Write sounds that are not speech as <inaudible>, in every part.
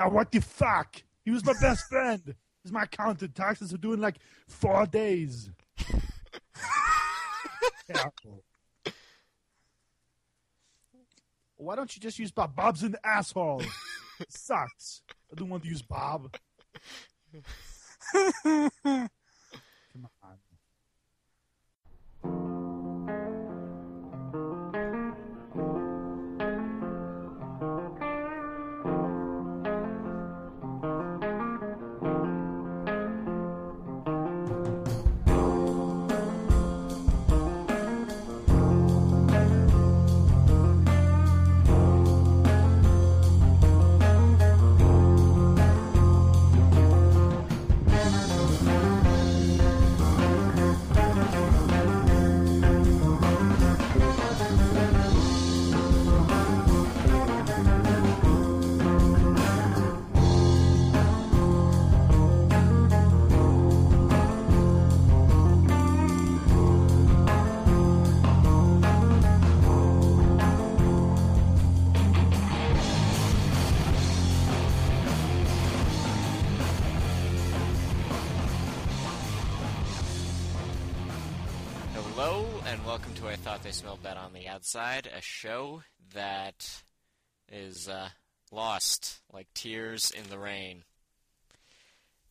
Ah, what the fuck? He was my best friend. He's my accountant. Taxes are due in like four days. Why don't you just use Bob? Bob's an asshole. Sucks. I don't want to use Bob. <laughs> Thought They on the Outside, a show that is uh, lost like tears in the rain.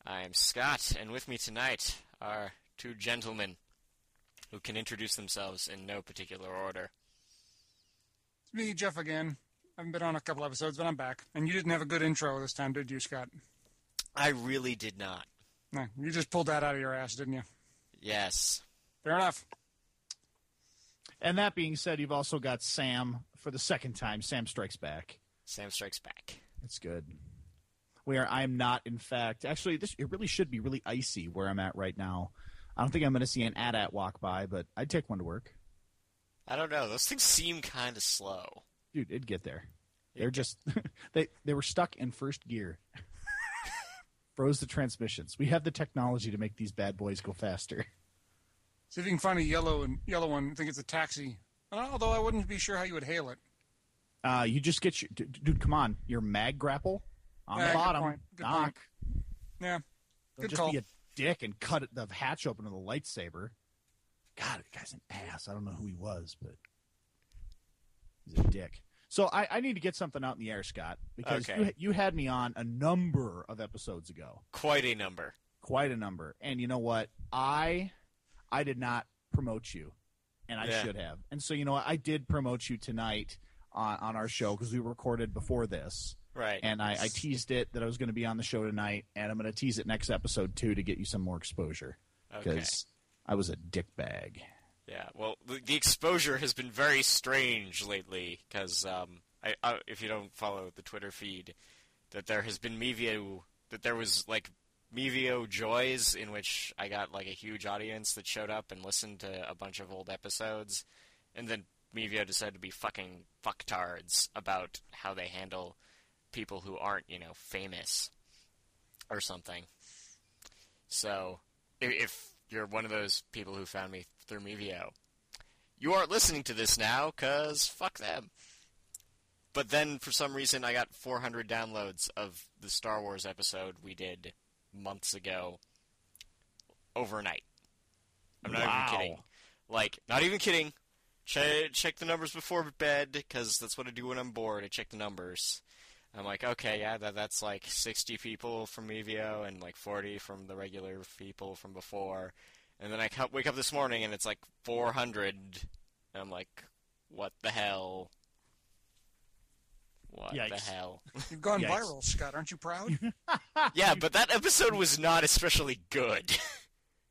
I am Scott, and with me tonight are two gentlemen who can introduce themselves in no particular order. It's me, Jeff, again. I haven't been on a couple episodes, but I'm back. And you didn't have a good intro this time, did you, Scott? I really did not. No, you just pulled that out of your ass, didn't you? Yes. Fair enough. And that being said, you've also got Sam for the second time. Sam Strikes Back. Sam Strikes Back. It's good. Where I am not, in fact, actually, this it really should be really icy where I'm at right now. I don't think I'm going to see an AT-AT walk by, but I'd take one to work. I don't know. Those things seem kind of slow. Dude, it'd get there. They're just <laughs> they they were stuck in first gear. <laughs> Froze the transmissions. We have the technology to make these bad boys go faster. See if you can find a yellow and yellow one. I think it's a taxi. Uh, although I wouldn't be sure how you would hail it. Uh, you just get your dude, dude, Come on, your mag grapple on Yeah, the good bottom. point, good Knock. point. Yeah. Don't Good just call. be a dick and cut the hatch open with a lightsaber. God, the guy's an ass. I don't know who he was, but he's a dick. So I, I need to get something out in the air, Scott, because Okay. you you had me on a number of episodes ago, Quite a number. quite a number, and you know what? I I did not promote you, and I Yeah. should have. And so you know? I did promote you tonight on on our show because we recorded before this. Right. And I, I teased it that I was going to be on the show tonight, and I'm going to tease it next episode too to get you some more exposure okay. because I was a dick bag. Yeah, well, the, the exposure has been very strange lately because um, I, I, if you don't follow the Twitter feed, that there has been Mevio, that there was like Mevio joys in which I got like a huge audience that showed up and listened to a bunch of old episodes, and then Mevio decided to be fucking fucktards about how they handle people who aren't, you know, famous or something. So, if you're one of those people who found me through Mevio, you aren't listening to this now, cause fuck them. But then, for some reason, I got 400 downloads of the Star Wars episode we did months ago overnight. I'm not Wow. even kidding. Like, not even kidding. Check, check the numbers before bed, because that's what I do when I'm bored. I check the numbers. I'm like, okay, yeah, that, that's like 60 people from Mevio and like 40 from the regular people from before. And then I wake up this morning and it's like 400. And I'm like, what the hell? What the hell? You've gone Yikes. viral, Scott. Aren't you proud? <laughs> yeah, but that episode was not especially good.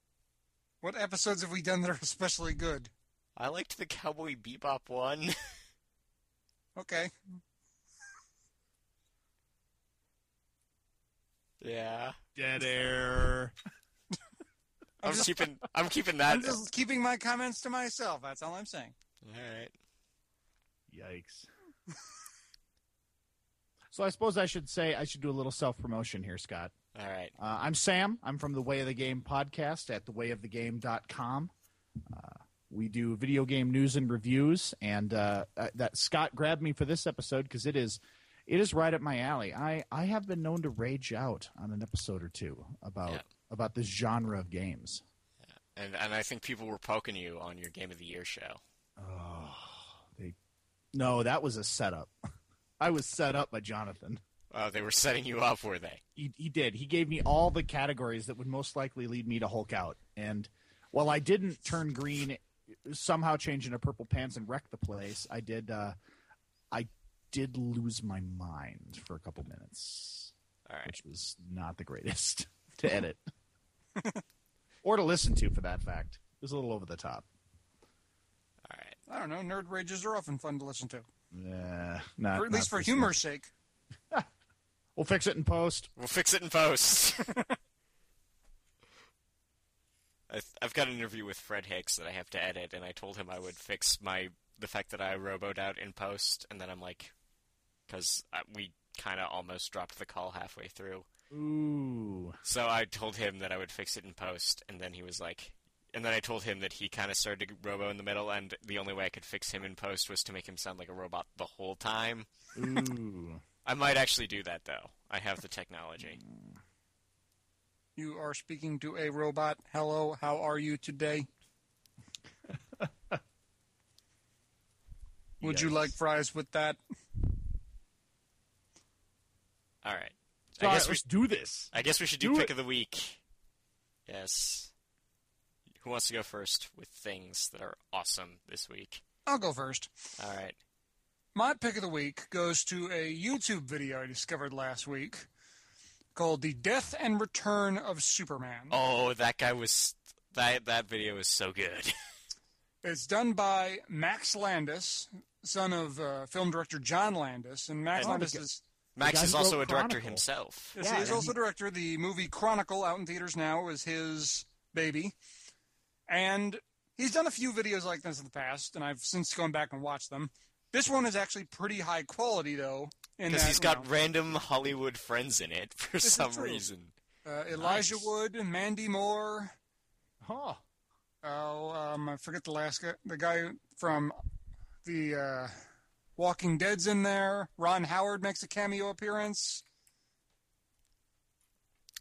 <laughs> what episodes have we done that are especially good? I liked the Cowboy Bebop one. <laughs> Okay. yeah. Dead air. I'm, just- keeping I'm keeping that. I'm just keeping my comments to myself. That's all I'm saying. Alright. Yikes. So I suppose I should say I should do a little self promotion here, Scott. Alright. Uh, I'm Sam. I'm from the Way of the Game podcast at thewayofthegame.com. Uh, we do video game news and reviews, and uh, uh, that Scott grabbed me for this episode because it is it is right up my alley. I I have been known to rage out on an episode or two about Yeah. about this genre of games. And and I think people were poking you on your Game of the Year show. Oh, they no, that was a setup. <laughs> I was set up by Jonathan. Uh, they were setting you up, were they? He, he did. He gave me all the categories that would most likely lead me to Hulk out. And while I didn't turn green, somehow change into purple pants and wreck the place, I did. Uh, I did lose my mind for a couple minutes, All right. which was not the greatest <laughs> to edit <laughs> or to listen to, for that fact. It was a little over the top. All right. I don't know. Nerd rages are often fun to listen to, Nah, not, or at least not for this humor's sake. <laughs> We'll fix it in post. We'll fix it in post. <laughs> I- I've got an interview with Fred Hicks that I have to edit, and I told him I would fix my the fact that I roboed out in post, and then I'm like, because uh, we kind of almost dropped the call halfway through. Ooh. So I told him that I would fix it in post, and then he was like, and then I told him that he kind of started to robo in the middle, and the only way I could fix him in post was to make him sound like a robot the whole time. Ooh. I might actually do that though. I have the technology. You are speaking to a robot. Hello, how are you today? <laughs> Would you like fries with that? All right. All I right, guess we let's do this. I guess we should do, Do pick it. of the week. Yes. Who wants to go first with things that are awesome this week? I'll go first. All right. My pick of the week goes to a YouTube video I discovered last week called The Death and Return of Superman. Oh, that guy was that that video is so good. <laughs> It's done by Max Landis, son of uh, film director John Landis. And Max And- Landis is, Max is also a wrote director Chronicle. himself. yes, Yeah, he is also he- director. The movie Chronicle out in theaters now is his baby. And he's done a few videos like this in the past, and I've since gone back and watched them. This one is actually pretty high quality, though. in Because that, he's you got know, random Hollywood friends in it for some reason. uh, Elijah Nice. Wood, Mandy Moore. Oh. Oh, um, I forget the last guy. The guy from the uh, Walking Dead's in there. Ron Howard makes a cameo appearance.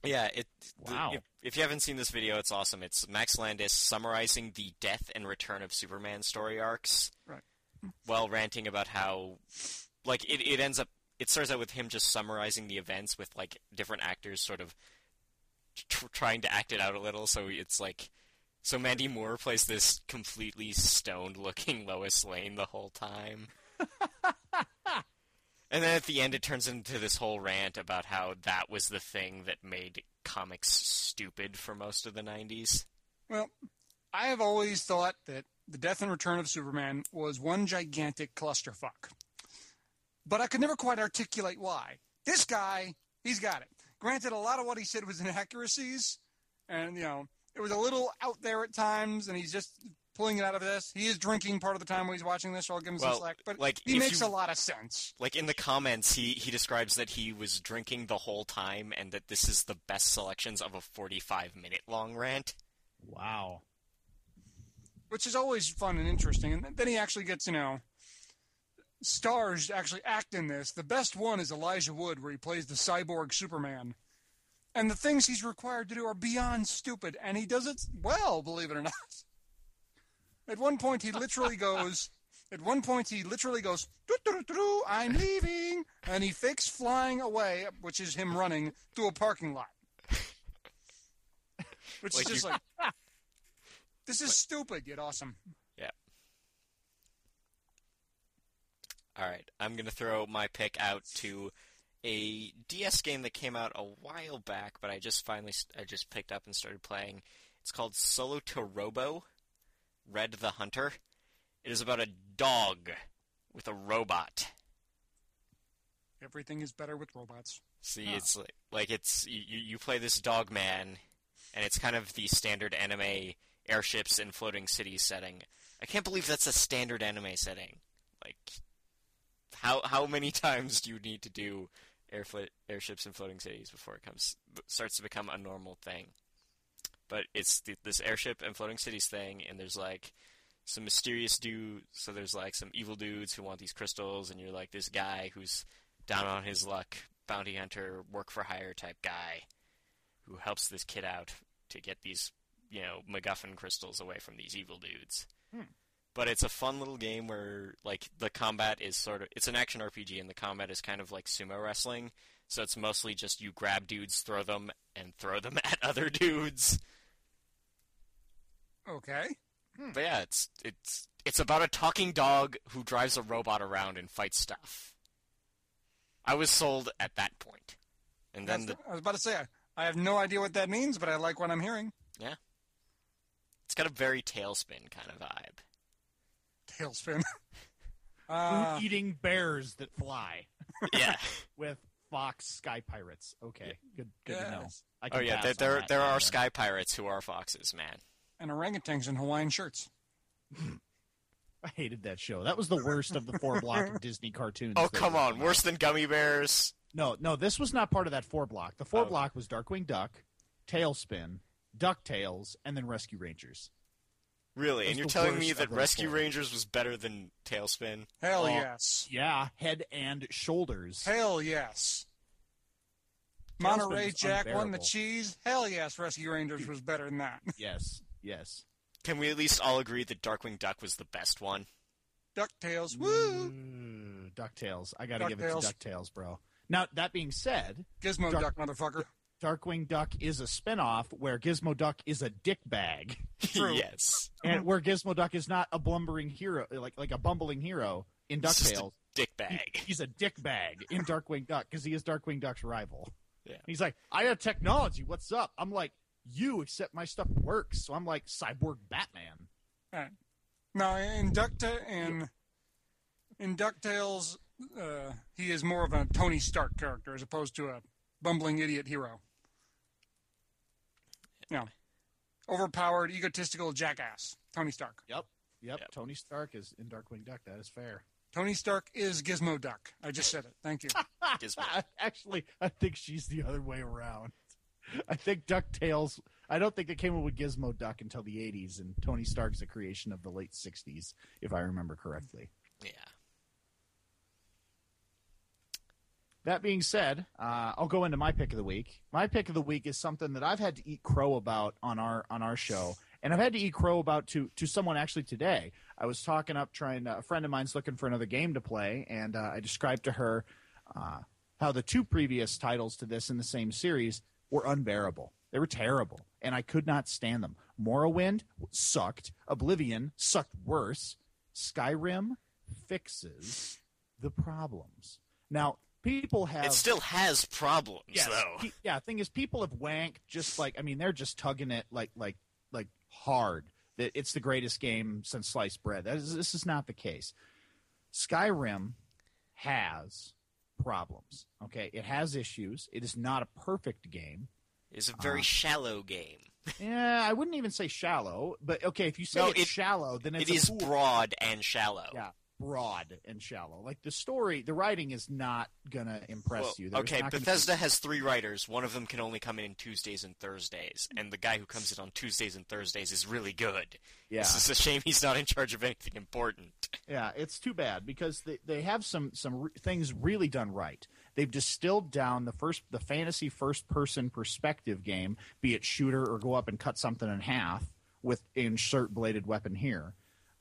Yeah, it. the- Wow. If, you haven't seen this video, it's awesome. It's Max Landis summarizing the death and return of Superman story arcs. Right. While ranting about how, like, it, it ends up. It starts out with him just summarizing the events with like different actors sort of tr- trying to act it out a little. So it's like, so Mandy Moore plays this completely stoned-looking <laughs> Lois Lane the whole time. <laughs> And then at the end, it turns into this whole rant about how that was the thing that made comics stupid for most of the 90s. Well, I have always thought that the Death and Return of Superman was one gigantic clusterfuck. But I could never quite articulate why. This guy, he's got it. Granted, a lot of what he said was inaccuracies, and, you know, it was a little out there at times, and he's just pulling it out of this. He is drinking part of the time when he's watching this, so I'll give him Well, some slack. But like, he makes you- a lot of sense. Like in the comments, he, he describes that he was drinking the whole time and that this is the best selections of a 45 minute long rant. Wow. which is always fun and interesting. And then he actually gets, you know, stars actually act in this. The best one is Elijah Wood, where he plays the cyborg Superman. And the things he's required to do are beyond stupid, and he does it well, believe it or not. <laughs> At one point, he literally goes. At one point, he literally goes, "Doo-doo-doo-doo, "I'm leaving," and he fakes flying away, which is him running to a parking lot. Which Like is just you- like, <laughs> this is stupid yet awesome. Yeah. Alright, I'm going to throw my pick out to a DS game that came out a while back, but I just finally I just picked up and started playing. It's called Solatorobo Red the Hunter. It is about a dog with a robot. Everything is better with robots. See, Huh. it's like, like it's you, you you play this dog man, and it's kind of the standard anime airships and floating cities setting. I can't believe that's a standard anime setting. Like, how how many <laughs> times do you need to do airfl- airships and floating cities before it comes starts to become a normal thing? But it's th- this airship and floating cities thing, and there's like some mysterious dude. So there's like some evil dudes who want these crystals, and you're like this guy who's down on his luck bounty hunter, work for hire type guy who helps this kid out to get these, you know, MacGuffin crystals away from these evil dudes. Hmm. But it's a fun little game where, like, the combat is sort of. It's an action RPG, and the combat is kind of like sumo wrestling. So it's mostly just you grab dudes, throw them, and throw them <laughs> at other dudes. Okay. But yeah, it's it's it's about a talking dog who drives a robot around and fights stuff. I was sold at that point. point, and then the I was about to say, I, I have no idea what that means, but I like what I'm hearing. Yeah. It's got a very TaleSpin kind of vibe. TaleSpin. <laughs> uh, eating bears that fly Yeah. <laughs> with Fox Sky Pirates. Okay, good, good to know. Yes. I oh yeah, pass there there, there are then. sky pirates who are foxes, man. and orangutans in Hawaiian shirts. <laughs> I hated that show. That was the worst of the four block of <laughs> Disney cartoons. Oh come on, come worse than Gummi Bears. No, no, this was not part of that four block. The four Oh. block was Darkwing Duck, TaleSpin, Ducktales, and then Rescue Rangers. Really? That's And you're telling me that Rescue four. Rangers was better than TaleSpin? Hell Oh. yes. Yeah, head and shoulders. Hell yes. TaleSpin Monterey was Jack won the cheese. Hell yes, Rescue Rangers was better than that. <laughs> Yes, yes. Can we at least all agree that Darkwing Duck was the best one? DuckTales. Woo! Mm, Ducktales. I got to give it to DuckTales. Ducktales, bro. Now, that being said, Gizmo Duck- Duck, motherfucker. Darkwing Duck is a spinoff where Gizmo Duck is a dick bag, <laughs> True. yes. and where Gizmo Duck is not a blumbering hero, like like a bumbling hero in It's just a Ducktales. dick He- bag. he's a dick bag in Darkwing Duck because he is Darkwing Duck's rival. Yeah. He's like, I have technology. What's up? I'm like, you except my stuff works. So I'm like cyborg Batman. Alright. No, in Duckta in in Ducktales, uh, he is more of a Tony Stark character as opposed to a bumbling idiot hero. Yeah. Overpowered, egotistical jackass. Tony Stark. Yep. Yep. Yep. Tony Stark is in Darkwing Duck. That is fair. Tony Stark is Gizmo Duck. I just said it. Thank you. <laughs> Gizmo. Actually, I think she's the other way around. I think DuckTales. I don't think they came up with Gizmo Duck until the 80s, and Tony Stark's a creation of the late 60s, if I remember correctly. Yeah. That being said, uh, I'll go into my pick of the week. My pick of the week is something that I've had to eat crow about on our on our show, and I've had to eat crow about to to someone actually today. I was talking up, trying to, a friend of mine's looking for another game to play, and uh, I described to her uh, how the two previous titles to this in the same series were unbearable. They were terrible, and I could not stand them. Morrowind sucked. Oblivion sucked worse. Skyrim fixes the problems. Now, people have It still has problems, yes, though. yeah. Thing is, people have wanked just like I mean, they're just tugging it like like like hard. That it's the greatest game since sliced bread. That is, this is not the case. Skyrim has problems. Okay, it has issues. It is not a perfect game. It's a very Uh, shallow game. <laughs> Yeah, I wouldn't even say shallow, but okay, if you say No, it's it- shallow, then it's It a is broad and shallow. Yeah, broad and shallow. Like the story, the writing is not gonna impress Well, you. There's okay, not gonna be- Bethesda has three writers. One of them can only come in Tuesdays and Thursdays, and the guy who comes in on Tuesdays and Thursdays is really good. yeah, It's a shame he's not in charge of anything important. yeah. It's too bad because they, they have some some re- things really done right. They've distilled down the first the fantasy first person perspective game, be it shooter or go up and cut something in half with insert bladed weapon here.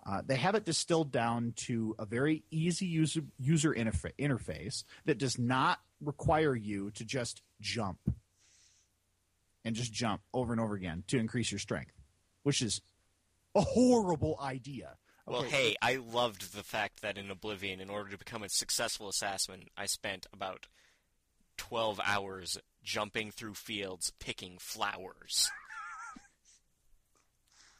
Uh, they have it distilled down to a very easy user user interfa- interface that does not require you to just jump and just jump over and over again to increase your strength, which is a horrible idea. Well, hey, I loved the fact that in Oblivion, in order to become a successful assassin, I spent about 12 hours jumping through fields picking flowers.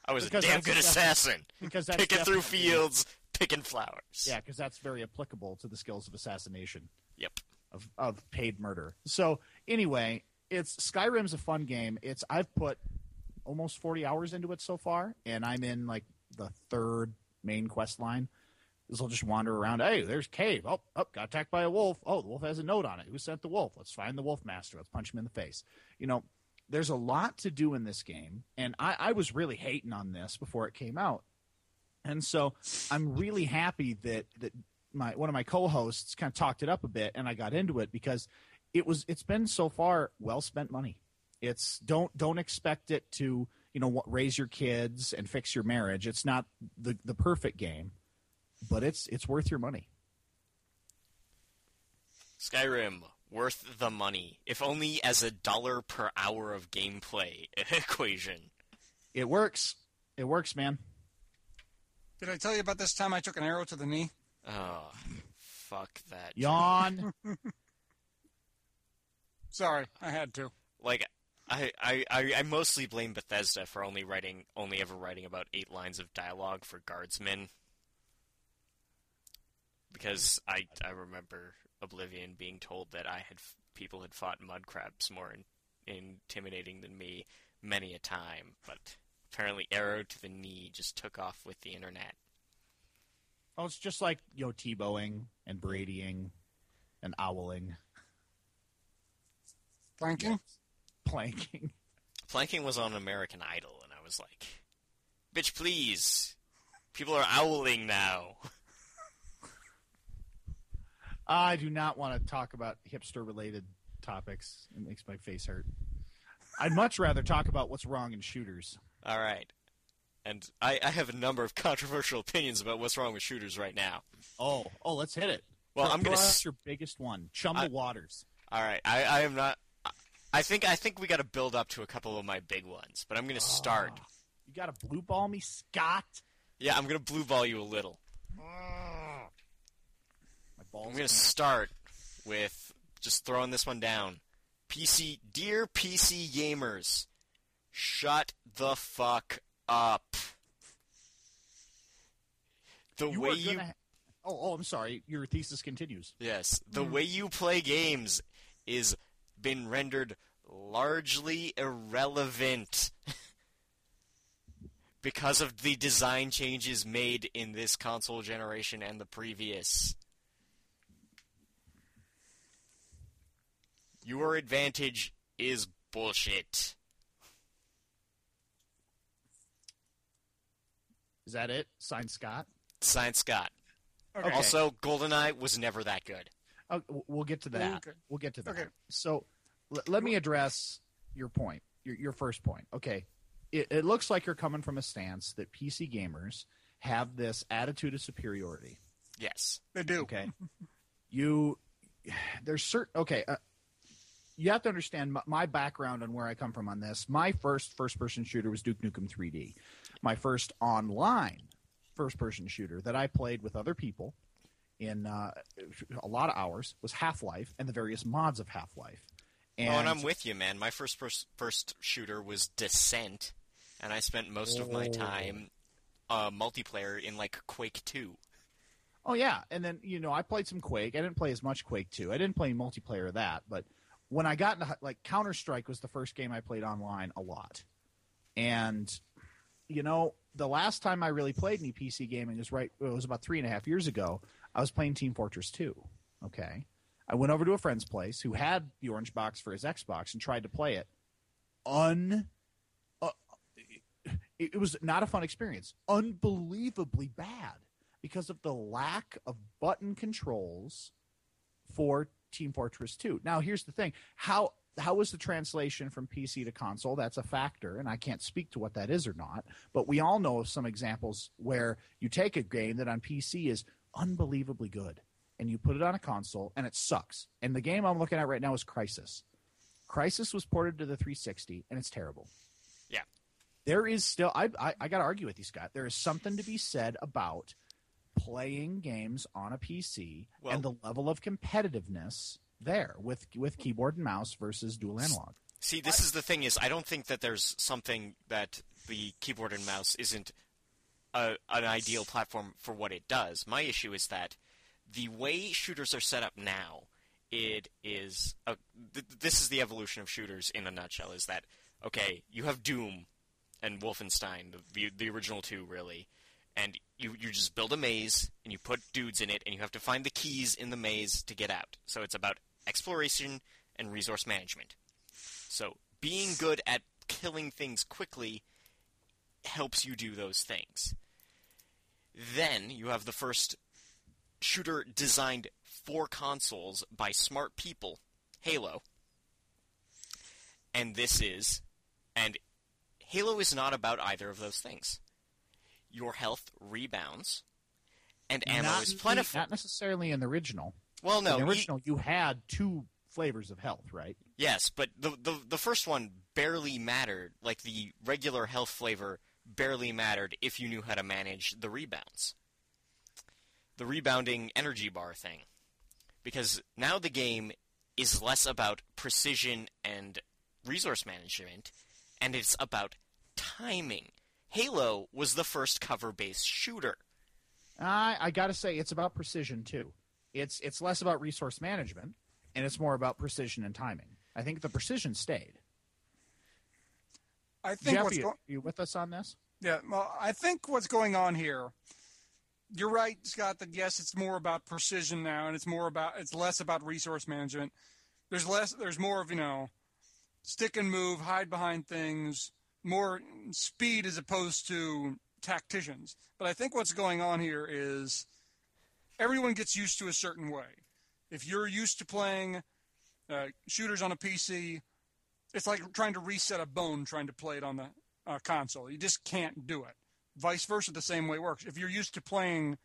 I was Because a damn good assassin. because that's Picking through fields, picking flowers. Yeah, because that's very applicable to the skills of assassination. Yep. of, of paid murder. So anyway, it's Skyrim's a fun game. It's I've put almost forty hours into it so far, and I'm in like the third main quest line. This will just wander around. Hey, there's cave. Oh, oh, got attacked by a wolf. Oh, the wolf has a note on it. Who sent the wolf? Let's find the wolf master. Let's punch him in the face. You know, there's a lot to do in this game, and I, I was really hating on this before it came out, and so I'm really happy that that my one of my co-hosts kind of talked it up a bit, and I got into it because it was it's been so far well spent money. It's don't don't expect it to you know raise your kids and fix your marriage. It's not the the perfect game, but it's it's worth your money. Skyrim worth the money, if only as a dollar per hour of gameplay <laughs> equation. It works. It works, man. Did I tell you about this time I took an arrow to the knee? Oh, fuck that. Yawn. <laughs> Sorry, I had to. Like, I, I, I, I mostly blame Bethesda for only writing, only ever writing about eight lines of dialogue for guardsmen. Because I, I remember Oblivion being told that I had people had fought mud crabs more in, intimidating than me many a time, but apparently arrow to the knee just took off with the internet. oh, it's just like you know Tebowing and Bradying and owling, Planking? planking. Planking was on American Idol, and I was like, "Bitch, please! People are owling now." <laughs> I do not want to talk about hipster related topics. It makes my face hurt. I'd much rather talk about what's wrong in shooters. All right. And I, I have a number of controversial opinions about what's wrong with shooters right now. Oh, oh, let's hit it. Well, Throw- I'm gonna throw out s- your biggest one. Chum I- the waters. All right, I, I am not. I think I think we got to build up to a couple of my big ones, but I'm gonna start. Ah, You got to blue ball me, Scott. Yeah, I'm gonna blue ball you a little. My balls. I'm gonna start with just throwing this one down. PC, dear PC gamers, shut the fuck up. The You way you gonna. Oh, oh, I'm sorry. Your thesis continues. Yes, the hmm. way you play games is been rendered largely irrelevant <laughs> because of the design changes made in this console generation and the previous. Your advantage is bullshit. Is that it? Signed, Scott. Science Scott. Okay. Also, GoldenEye was never that good. W- we'll get to that. Okay. We'll get to that. Okay. So, l- let me address your point. Your, your first point. Okay. It, it looks like you're coming from a stance that PC gamers have this attitude of superiority. Yes. They do. Okay. you, <sighs> there's certain. Okay. Uh, you have to understand my, my background and where I come from on this. My first first-person shooter was Duke Nukem 3D. My first online first-person shooter that I played with other people in uh, a lot of hours was Half-Life and the various mods of Half-Life. And, oh, and I'm with you, man. My first pers- first shooter was Descent, and I spent most of my Oh. time uh, multiplayer in like Quake Two. Oh yeah, and then you know I played some Quake. I didn't play as much Quake 2. I didn't play multiplayer that, but when I got into like Counter Strike was the first game I played online a lot. And you know, the last time I really played any PC gaming was right. It was about three and a half years ago. I was playing Team Fortress 2. Okay, I went over to a friend's place who had the orange box for his Xbox and tried to play it. Un, uh, it, it was not a fun experience. Unbelievably bad because of the lack of button controls for Team Fortress 2. Now, here's the thing: how how was the translation from PC to console? That's a factor, and I can't speak to what that is or not. But we all know of some examples where you take a game that on PC is unbelievably good, and you put it on a console, and it sucks. And the game I'm looking at right now is Crysis. Crysis was ported to the 360, and it's terrible. Yeah. There is still, I, I, I got to argue with you, Scott. There is something to be said about playing games on a PC Well- and the level of competitiveness there with with keyboard and mouse versus dual analog. See, this is the thing: is I don't think that there's something that the keyboard and mouse isn't a, an ideal platform for what it does. My issue is that the way shooters are set up now, it is a, th- this is the evolution of shooters in a nutshell. Is that okay? You have Doom and Wolfenstein, the the, the original two, really, and you you just build a maze and you put dudes in it, and you have to find the keys in the maze to get out. So it's about exploration and resource management. So being good at killing things quickly helps you do those things. Then you have the first shooter designed for consoles by smart people, Halo. And this is, and Halo is not about either of those things. Your health rebounds, and ammo not, is plentiful. Not necessarily in the original. well, no, in the original, you had two flavors of health, right? Yes, but the, the the first one barely mattered. Like the regular health flavor barely mattered if you knew how to manage the rebounds. The rebounding energy bar thing. Because now the game is less about precision and resource management and it's about timing. Halo was the first cover-based shooter. I I gotta say, it's about precision too. It's it's less about resource management, and it's more about precision and timing. I think the precision stayed. I think Jeff, what's you, going you with us on this? Yeah, well, I think what's going on here. You're right, Scott. That yes, it's more about precision now, and it's more about it's less about resource management. There's less. There's more of you know, stick and move, hide behind things, more speed as opposed to tacticians. But I think what's going on here is everyone gets used to a certain way. If you're used to playing uh, shooters on a PC, it's like trying to reset a bone trying to play it on the uh, console. You just can't do it. Vice versa, the same way works. If you're used to playing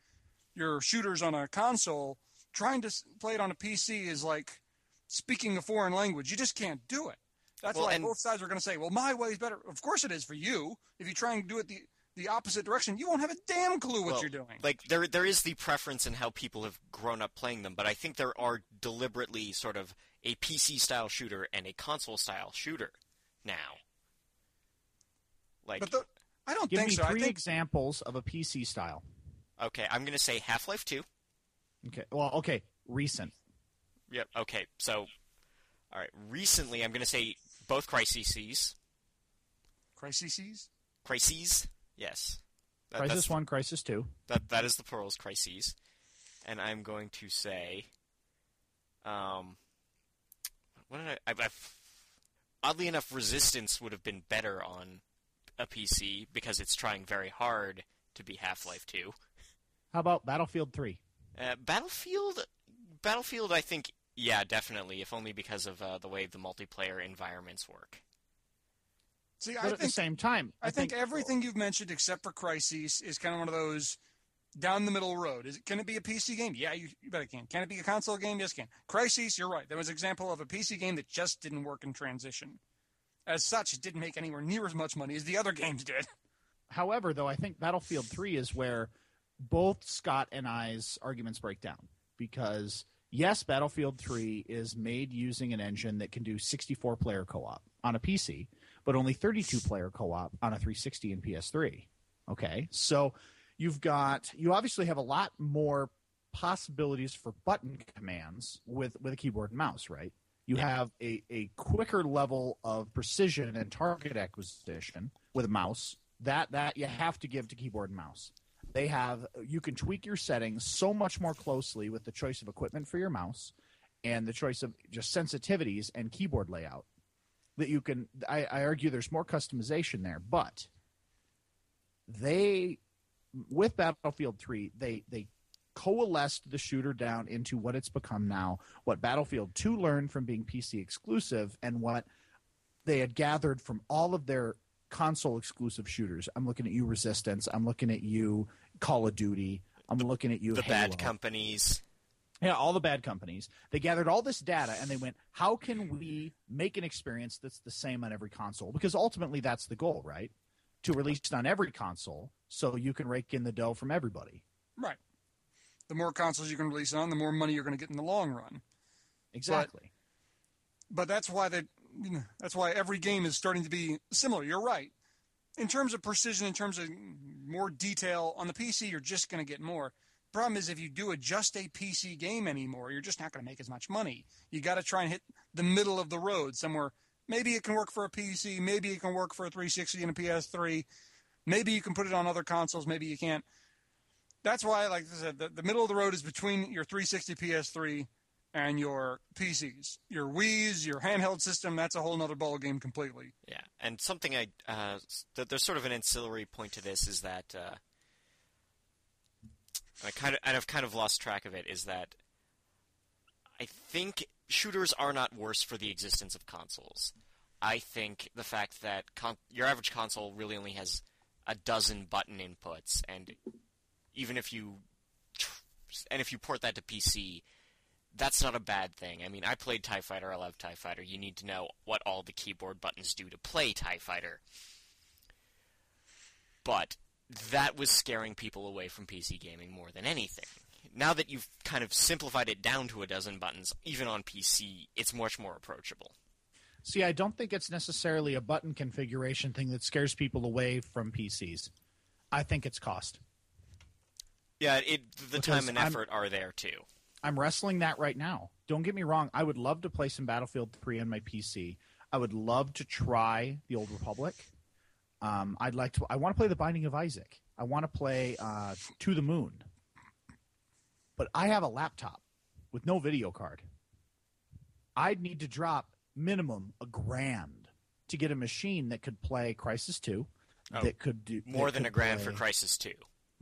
your shooters on a console, trying to play it on a PC is like speaking a foreign language. You just can't do it. That's Well, why and- both sides are going to say, "Well, my way is better." Of course, it is for you. If you try and do it the the opposite direction, you won't have a damn clue what Well, you're doing. Like there there is the preference in how people have grown up playing them, but I think there are deliberately sort of a PC style shooter and a console style shooter now. Like but the, I don't Give think me so. I three think examples of a PC style. okay, I'm going to say Half-Life 2. Okay. Well, okay. Recent. Yep, okay. So all right, recently I'm going to say both Crises. crises. Crises? Yes. That, Crysis One, Crysis Two. That that is the plurals crises, and I'm going to say, um, what did I? I've, I've, oddly enough, Resistance would have been better on a PC because it's trying very hard to be Half-Life 2. How about Battlefield Three? Uh, Battlefield, Battlefield, I think, yeah, definitely, if only because of uh, the way the multiplayer environments work. See, But I at the think same time, I think everything you've mentioned except for Crises is kind of one of those down the middle road. Is it, can it be a PC game? Yeah, you, you bet it can. Can it be a console game? Yes, it can. Crises, you're right. That was an example of a PC game that just didn't work in transition. As such, it didn't make anywhere near as much money as the other <laughs> games did. However, though, I think Battlefield 3 is where both Scott and I's arguments break down. Because, yes, Battlefield 3 is made using an engine that can do 64 player co op on a PC, but only 32 player co op on a 360 and PS3. Okay. So you've got, you obviously have a lot more possibilities for button commands with, with a keyboard and mouse, right? You have a, a quicker level of precision and target acquisition with a mouse that that you have to give to keyboard and mouse. They have you can tweak your settings so much more closely with the choice of equipment for your mouse and the choice of just sensitivities and keyboard layout that you can I, I argue there's more customization there, but they with Battlefield 3, they they coalesced the shooter down into what it's become now, what Battlefield 2 learned from being PC exclusive and what they had gathered from all of their console exclusive shooters. I'm looking at you Resistance, I'm looking at you Call of Duty, I'm looking at you The Halo. bad companies. Yeah, all the bad companies. They gathered all this data and they went, how can we make an experience that's the same on every console? Because ultimately that's the goal, right? To release it on every console so you can rake in the dough from everybody. Right. The more consoles you can release on, the more money you're going to get in the long run. Exactly. But that's why they, you know, that's why every game is starting to be similar. You're right. In terms of precision, in terms of more detail on the PC, you're just going to get more. Problem is, if you do a just a PC game anymore, you're just not going to make as much money. You got to try and hit the middle of the road somewhere. Maybe it can work for a PC. Maybe it can work for a 360 and a PS3. Maybe you can put it on other consoles. Maybe you can't. That's why, like I said, the, the middle of the road is between your 360 PS3 and your PCs. Your Wii's, your handheld system, that's a whole nother ball game completely. Yeah, and something I uh, th- there's sort of an ancillary point to this is that uh, I kind of and I've kind of lost track of it, is that I think shooters are not worse for the existence of consoles. I think the fact that con- your average console really only has a dozen button inputs, and even if you tr- and if you port that to PC, that's not a bad thing. I mean, I played TIE Fighter, I love TIE Fighter. You need to know what all the keyboard buttons do to play TIE Fighter. But that was scaring people away from PC gaming more than anything. Now that you've kind of simplified it down to a dozen buttons, even on PC, it's much more approachable. See, I don't think it's necessarily a button configuration thing that scares people away from PCs. I think it's cost. Yeah, it the Because time and I'm- effort are there too. I'm wrestling that right now. Don't get me wrong. I would love to play some Battlefield 3 on my PC. I would love to try the Old Republic. Um, I'd like to. I want to play the Binding of Isaac. I want to play uh, To the Moon. But I have a laptop with no video card. I'd need to drop minimum a grand to get a machine that could play Crysis 2. Oh, that could do More than a grand for Crysis 2.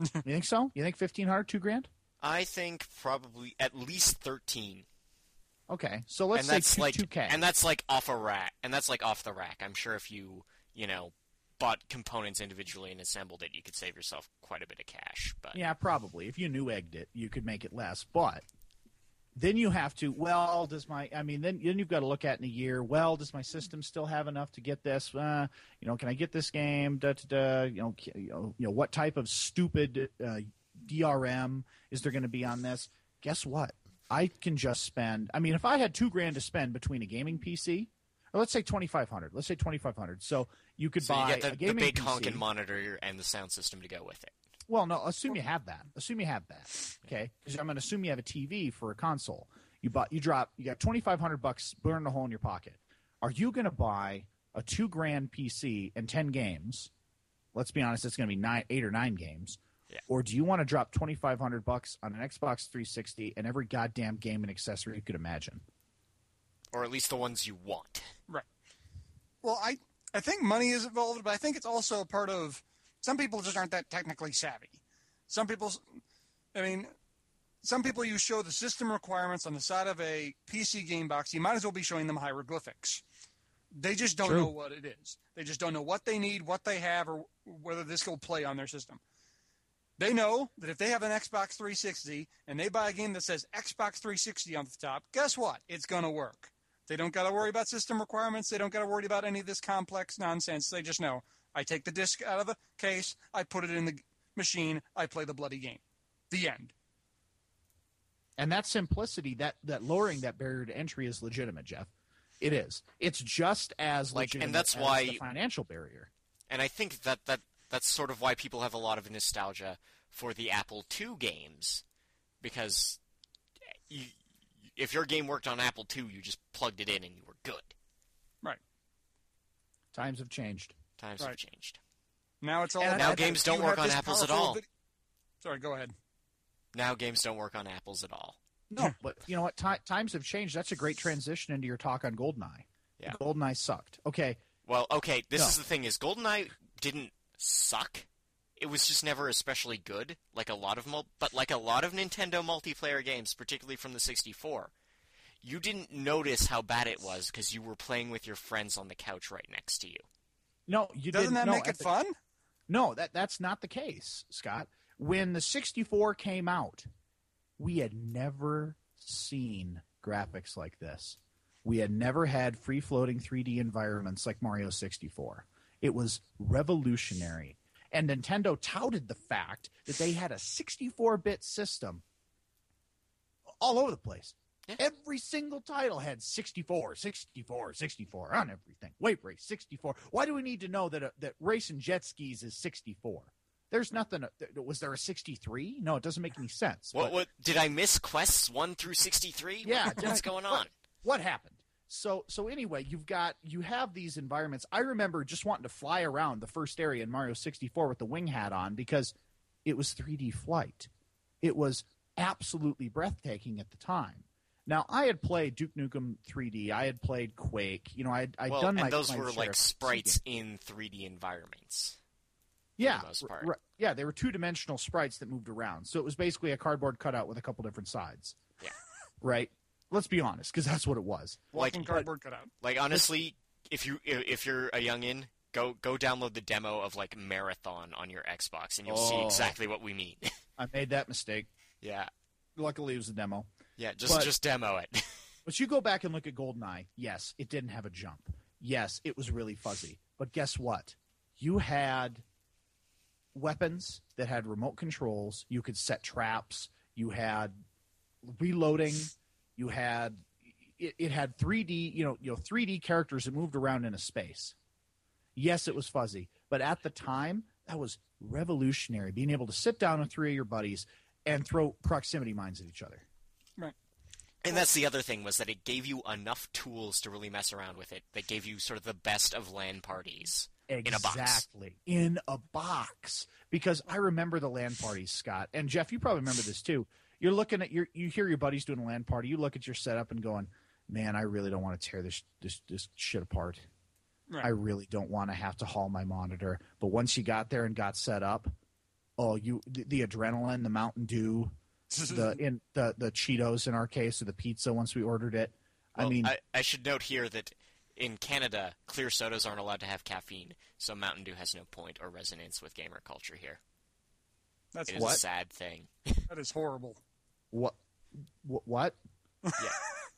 <laughs> You think so? You think fifteen hundred, two grand? I think probably at least 13. Okay, so let's and say that's two, like 2K. and that's like off a rack and that's like off the rack i'm sure if you you know bought components individually and assembled it you could save yourself quite a bit of cash but Yeah, probably. If you new egged it, you could make it less. But then you have to. Well, does my? I mean, then then you've got to look at in a year. Well, does my system still have enough to get this? Uh, you know, can I get this game? Da, da, da, you know, you know, you know, what type of stupid uh, DRM is there going to be on this? Guess what? I can just spend. I mean, if I had two grand to spend between a gaming PC, or let's say twenty five hundred. Let's say twenty five hundred. So you could so buy you a get the, the big PC. honking monitor and the sound system to go with it Well, no. Assume you have that. Assume you have that. Okay, because I'm going to assume you have a TV for a console. You bought. You drop. You got twenty five hundred bucks. Burn a hole in your pocket. Are you going to buy a two grand PC and ten games? Let's be honest. It's going to be nine, eight or nine games. Yeah. Or do you want to drop twenty five hundred bucks on an Xbox 360 and every goddamn game and accessory you could imagine? or at least the ones you want Right. Well, I I think money is involved, but I think it's also a part of some people just aren't that technically savvy. Some people, I mean, some people you show the system requirements on the side of a PC game box, you might as well be showing them hieroglyphics. They just don't True. know what it is. They just don't know what they need, what they have, or whether this will play on their system. They know that if they have an Xbox 360 and they buy a game that says Xbox 360 on the top, guess what? It's going to work. They don't got to worry about system requirements. They don't got to worry about any of this complex nonsense. They just know I take the disc out of the case, I put it in the machine, I play the bloody game. The end. And that simplicity, that that lowering that barrier to entry is legitimate, Jeff. It is. It's just as Like, and that's as why- the financial barrier. and i think that that that's sort of why people have a lot of nostalgia for the apple ii games because you, if your game worked on apple ii you just plugged it in and you were good Right. Times have changed. times have changed Now it's all And now that games you don't work on apples at all. vid- Sorry, go ahead. now games don't work on apples at all No, <laughs> but you know what? Ti times have changed. That's a great transition into your talk on Goldeneye. Yeah. Goldeneye sucked. Okay, Well, okay, this No. is the thing: is GoldenEye didn't suck. It was just never especially good, like a lot of mul- but like a lot of Nintendo multiplayer games, particularly from the 64. You didn't notice how bad it was because you were playing with your friends on the couch right next to you. no, you Doesn't didn't. that no, make it the- fun? No, that that's not the case, Scott. When the 64 came out, we had never seen graphics like this. We had never had free floating 3D environments like Mario 64. It was revolutionary. And Nintendo touted the fact that they had a 64 bit system all over the place. Yeah. Every single title had 64, 64, 64 on everything. Wave Race 64. Why do we need to know that a, that racing jet skis is 64? There's nothing. Uh, was there a 63? No, it doesn't make any sense. What? But- What? Did I miss quests one through 63? Yeah, What- what's I- going what- on? what happened so so anyway you've got you have these environments i remember just wanting to fly around the first area in mario 64 with the wing hat on because it was 3d flight it was absolutely breathtaking at the time now i had played duke nukem 3d i had played quake you know i'd, I'd well, done and my those my were like sprites in 3D environments. Yeah, the most r- part. r- yeah, they were two dimensional sprites that moved around. So it was basically a cardboard cutout with a couple different sides. Yeah. Right. Let's be honest, because that's what it was. Like- Walking cardboard cutout. Like honestly, if you if if you're a youngin, go go download the demo of like Marathon on your Xbox, and you'll see Oh. exactly what we mean. <laughs> I made that mistake. yeah, Luckily, it was a demo. yeah. Just But- just demo it. <laughs> But you go back and look at GoldenEye. Yes, it didn't have a jump. Yes, it was really fuzzy. But guess what? You had weapons that had remote controls. You could set traps. You had reloading. You had it, it had 3D, you know, you know, 3D characters that moved around in a space. Yes, it was fuzzy, but at the time, that was revolutionary. Being able to sit down with three of your buddies and throw proximity mines at each other. Right. And that's the other thing was that it gave you enough tools to really mess around with it. That gave you sort of the best of LAN parties. In a box. Exactly. In a box. Because I remember the LAN parties, Scott. And Jeff, you probably remember this too. You're looking at your you hear your buddies doing a LAN party, you look at your setup and going, Man, I really don't want to tear this this this shit apart. Right. I really don't want to have to haul my monitor. But once you got there and got set up, oh you the, the adrenaline, the Mountain Dew, <laughs> the in the the Cheetos in our case, or the pizza once we ordered it. I mean I, I should note here that in Canada, clear sodas aren't allowed to have caffeine, so Mountain Dew has no point or resonance with gamer culture here. That's It is What? a sad thing. that is horrible. What what what?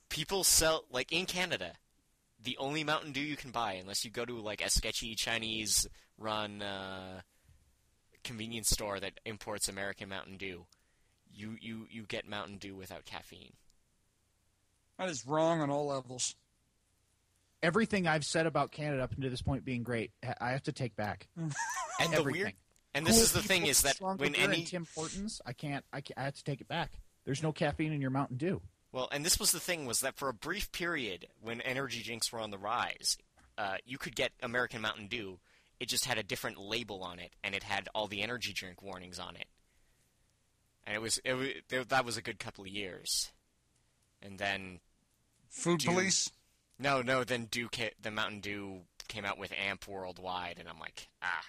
People sell like in Canada, the only Mountain Dew you can buy, unless you go to like a sketchy Chinese run uh, convenience store that imports American Mountain Dew, you, you, you get Mountain Dew without caffeine. That is wrong on all levels. everything I've said about Canada up until this point being great, I have to take back. <laughs> And the weird and this Cool is the thing is that strong when any Tim Hortons, I can't, I can't, I have to take it back. There's no caffeine in your Mountain Dew. Well, and this was the thing was that for a brief period when energy drinks were on the rise, uh, you could get American Mountain Dew. It just had a different label on it, and it had all the energy drink warnings on it. And it was, it was it- that was a good couple of years. And then Food Dew. police. no, no, then Dew ca- the Mountain Dew came out with AMP worldwide, and I'm like, ah,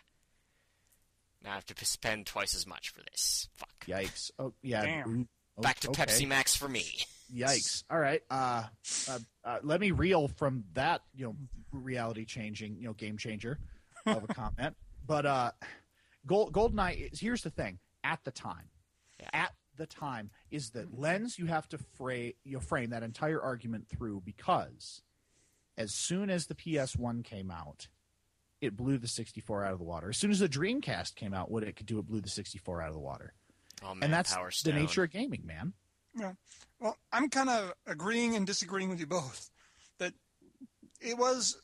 now I have to spend twice as much for this. Fuck. Yikes! Oh yeah. Damn. Back to okay. Pepsi Max for me. Yikes! All right. Uh, uh, uh, let me reel from that. You know, reality changing. You know, game changer of a <laughs> comment. But uh, Gold Goldeneye. Is, here's the thing. At the time, Yeah. at the time, is the lens you have to frame. You frame that entire argument through because as soon as the PS1 came out, it blew the 64 out of the water. As soon as the Dreamcast came out, what it could do, it blew the 64 out of the water. Oh man, and that's Power the Stone. nature of gaming, man. Yeah. Well, I'm kind of agreeing and disagreeing with you both. That it was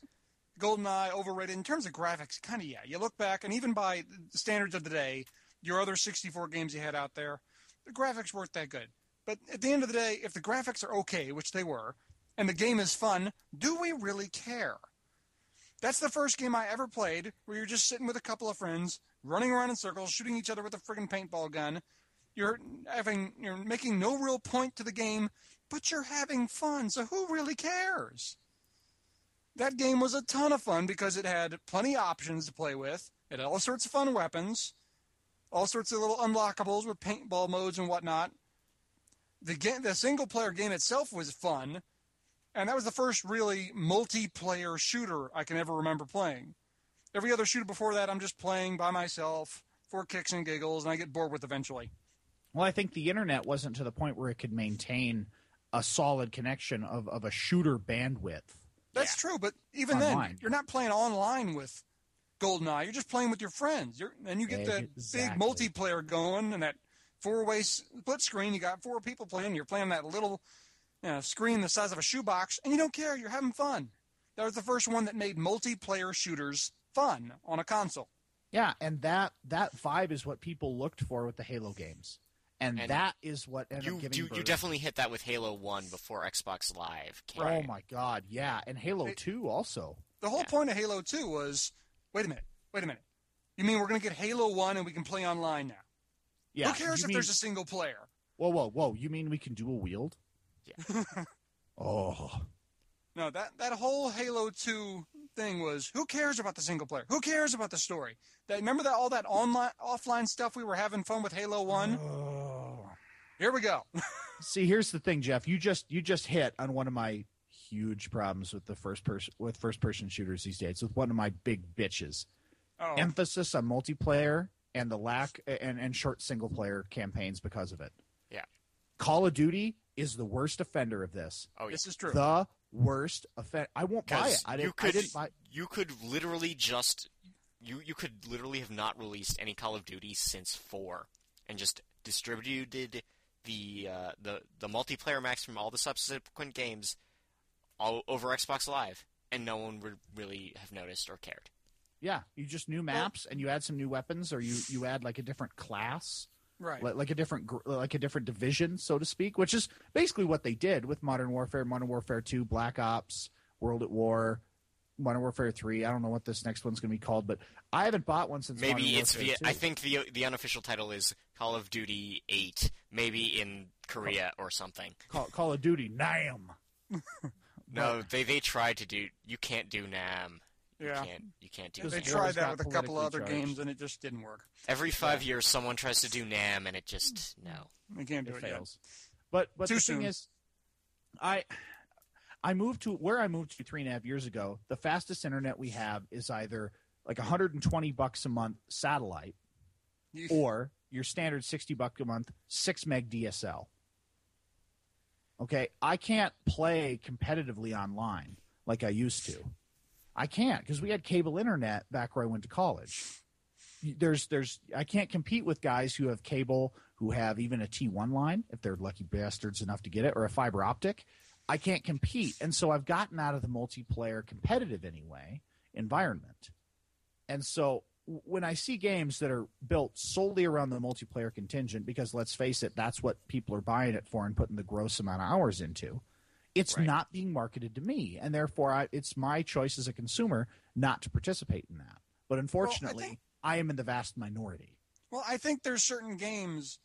GoldenEye overrated in terms of graphics. Kind of, yeah. You look back, and even by the standards of the day, your other 64 games you had out there, the graphics weren't that good. But at the end of the day, if the graphics are okay, which they were, and the game is fun, do we really care? That's the first game I ever played where you're just sitting with a couple of friends, running around in circles, shooting each other with a friggin' paintball gun. You're having you're making no real point to the game, but you're having fun. So who really cares? That game was a ton of fun because it had plenty of options to play with. It had all sorts of fun weapons, all sorts of little unlockables with paintball modes and whatnot. The game, the single player game itself was fun, and that was the first really multiplayer shooter I can ever remember playing. Every other shooter before that, I'm just playing by myself for kicks and giggles, and I get bored with eventually. Well, I think the internet wasn't to the point where it could maintain a solid connection of, of a shooter bandwidth. That's true, but even then, you're not playing online with GoldenEye. You're just playing with your friends. You're, and you get the Exactly. big multiplayer going and that four-way split screen. You got four people playing. You're playing that little you know, screen the size of a shoebox, and you don't care. You're having fun. That was the first one that made multiplayer shooters fun on a console. Yeah, and that that vibe is what people looked for with the Halo games, and, And that is what ended You, up giving you, you definitely hit that with Halo 1 before Xbox Live came Oh my God, yeah, and Halo It- Two also. The whole Yeah. point of Halo 2 was, wait a minute, wait a minute. You mean we're going to get Halo 1 and we can play online now? Yeah, Who cares you if mean- there's a single player? Whoa, whoa, whoa! You mean we can do a wield? Yeah. <laughs> oh, No, that that whole Halo 2 thing was who cares about the single player? Who cares about the story? That remember that all that online offline stuff we were having fun with Halo One. Oh. Here we go. See, here's the thing, Jeff. You just you just hit on one of my huge problems with the first person with first person shooters these days. With one of my big bitches. Oh, Emphasis on multiplayer and the lack and, and short single player campaigns because of it. Yeah. Call of Duty is the worst offender of this. Oh, yeah. this is true. The worst offender. I won't buy it. I you didn't, could I didn't buy you could literally just you you could literally have not released any Call of Duty since four, and just distributed the uh, the the multiplayer max from all the subsequent games all over Xbox Live, and no one would really have noticed or cared. Yeah, you just new maps and you add some new weapons, or you you add like a different class, right. like, like a different like a different division, so to speak, which is basically what they did with Modern Warfare, Modern Warfare Two, Black Ops, World at War, Modern Warfare Three. I don't know what this next one's going to be called, but I haven't bought one since Maybe Modern it's Warfare the 2. I think the the unofficial title is Call of Duty Eight, maybe in Korea or something. Call, Call of Duty Nam. <laughs> No, they they tried to do. You can't do Nam. You Yeah. can't. You can't do. Because They Nam. tried that with a couple of other politically games and it just didn't work. Every five years, someone tries to do Nam, and it just no. They can't do it it, yet. fails. But but Too the soon. thing is, I I moved to where I moved to three and a half years ago. The fastest internet we have is either like 120 bucks a month satellite, You- or your standard 60 buck a month six meg DSL. Okay, I can't play competitively online like I used to. I can't because we had cable internet back where I went to college. There's, there's, I can't compete with guys who have cable, who have even a T1 line, if they're lucky bastards enough to get it, or a fiber optic. I can't compete, and so I've gotten out of the multiplayer competitive anyway environment. And so when I see games that are built solely around the multiplayer contingent, because let's face it, that's what people are buying it for and putting the gross amount of hours into, it's Right. not being marketed to me. And therefore, I, it's my choice as a consumer not to participate in that. But unfortunately, think- I am in the vast minority. Well, I think there's certain games,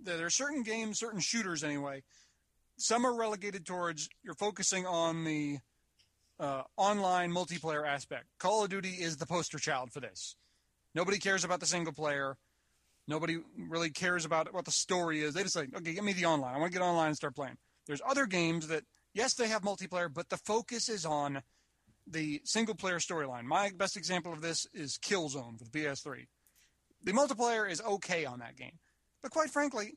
there are certain games, certain shooters anyway. Some are relegated towards you're focusing on the uh, online multiplayer aspect. Call of Duty is the poster child for this. Nobody cares about the single player. Nobody really cares about what the story is. They just like, okay, give me the online. I want to get online and start playing. There's other games that, yes, they have multiplayer, but the focus is on the single player storyline. My best example of this is Killzone for the PS3 the multiplayer is okay on that game. But quite frankly,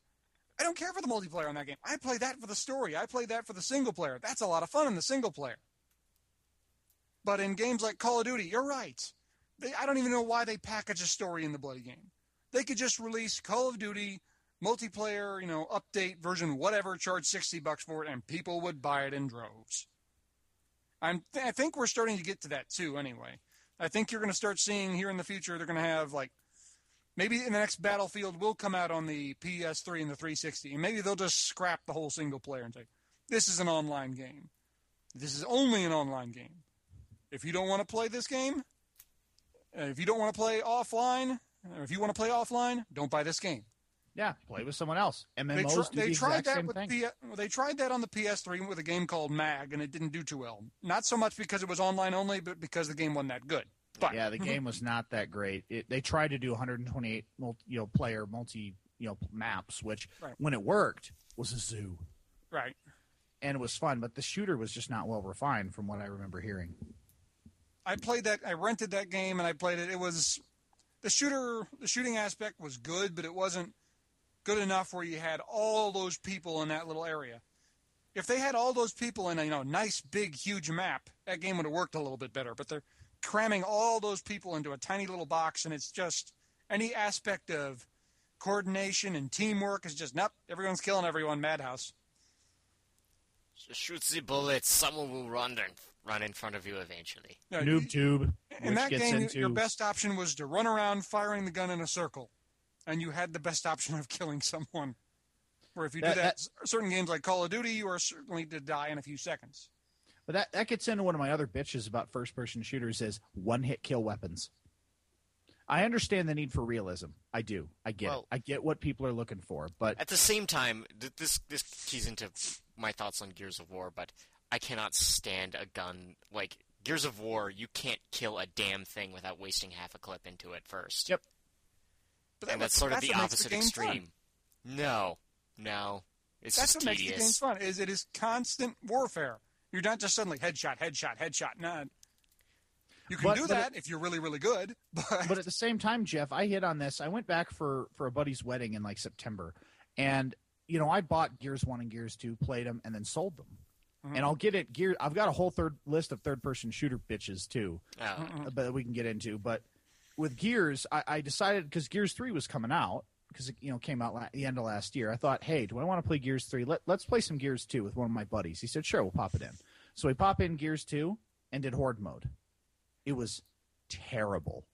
I don't care for the multiplayer on that game. I play that for the story. I play that for the single player. That's a lot of fun in the single player. But in games like Call of Duty, you're right. They, I don't even know why they package a story in the bloody game. They could just release Call of Duty multiplayer, you know, update version, whatever, charge 60 bucks for it, and people would buy it in droves. I'm, I think we're starting to get to that too, anyway. I think you're going to start seeing here in the future, they're going to have like maybe in the next Battlefield will come out on the PS3 and the 360, and maybe they'll just scrap the whole single player and say, "This is an online game. This is only an online game. If you don't want to play this game, Uh, if you don't want to play offline, or if you want to play offline, don't buy this game." Yeah, play with someone else. They, MMOs tr- do they the tried that with thing. Well, they tried that on the PS3 with a game called Mag, and it didn't do too well. Not so much because it was online only, but because the game wasn't that good. But yeah, the game was not that great. It, they tried to do 128 multi, you know player multi you know maps, which Right. when it worked was a zoo right. and it was fun. But the shooter was just not well refined, from what I remember hearing. I played that. I rented that game and I played it. It was the shooter. The shooting aspect was good, but it wasn't good enough where you had all those people in that little area. If they had all those people in a you know nice big huge map, that game would have worked a little bit better. But they're cramming all those people into a tiny little box, and it's just any aspect of coordination and teamwork is just nope. Everyone's killing everyone. Madhouse. Just shoot the bullets. Someone will run and run in front of you eventually. No, Noob tube, In that gets game, into your best option was to run around firing the gun in a circle, and you had the best option of killing someone. Where if you That- do that, s- certain games like Call of Duty, you are certainly to die in a few seconds. But that, that gets into one of my other bitches about first person shooters is one hit kill weapons. I understand the need for realism. I do. I get Well- it. I get what people are looking for. But At the same time, th- this this keys into my thoughts on Gears of War, but I cannot stand a gun like Gears of War, you can't kill a damn thing without wasting half a clip into it first. Yep. But and that's sort of the what makes opposite game fun. extreme. No, no, it's That's just what makes the game fun. Is it is constant warfare. You're not just suddenly headshot, headshot, headshot. Nah. You can But- do but that if you're really, really good. <laughs> But, but at the same time, Jeff, I hit on this. I went back for for a buddy's wedding in like September, and you know I bought Gears One and Gears Two, played them, and then sold them. And I'll get it. Gear. I've got a whole third list of third person shooter bitches too, Oh, that uh, we can get into. But with Gears, I, I decided because Gears Three was coming out because it you know came out la- the end of last year. I thought, hey, do I want to play Gears Three? Let Let's play some Gears Two with one of my buddies. He said, sure, we'll pop it in. So we pop in Gears Two and did Horde mode. It was terrible.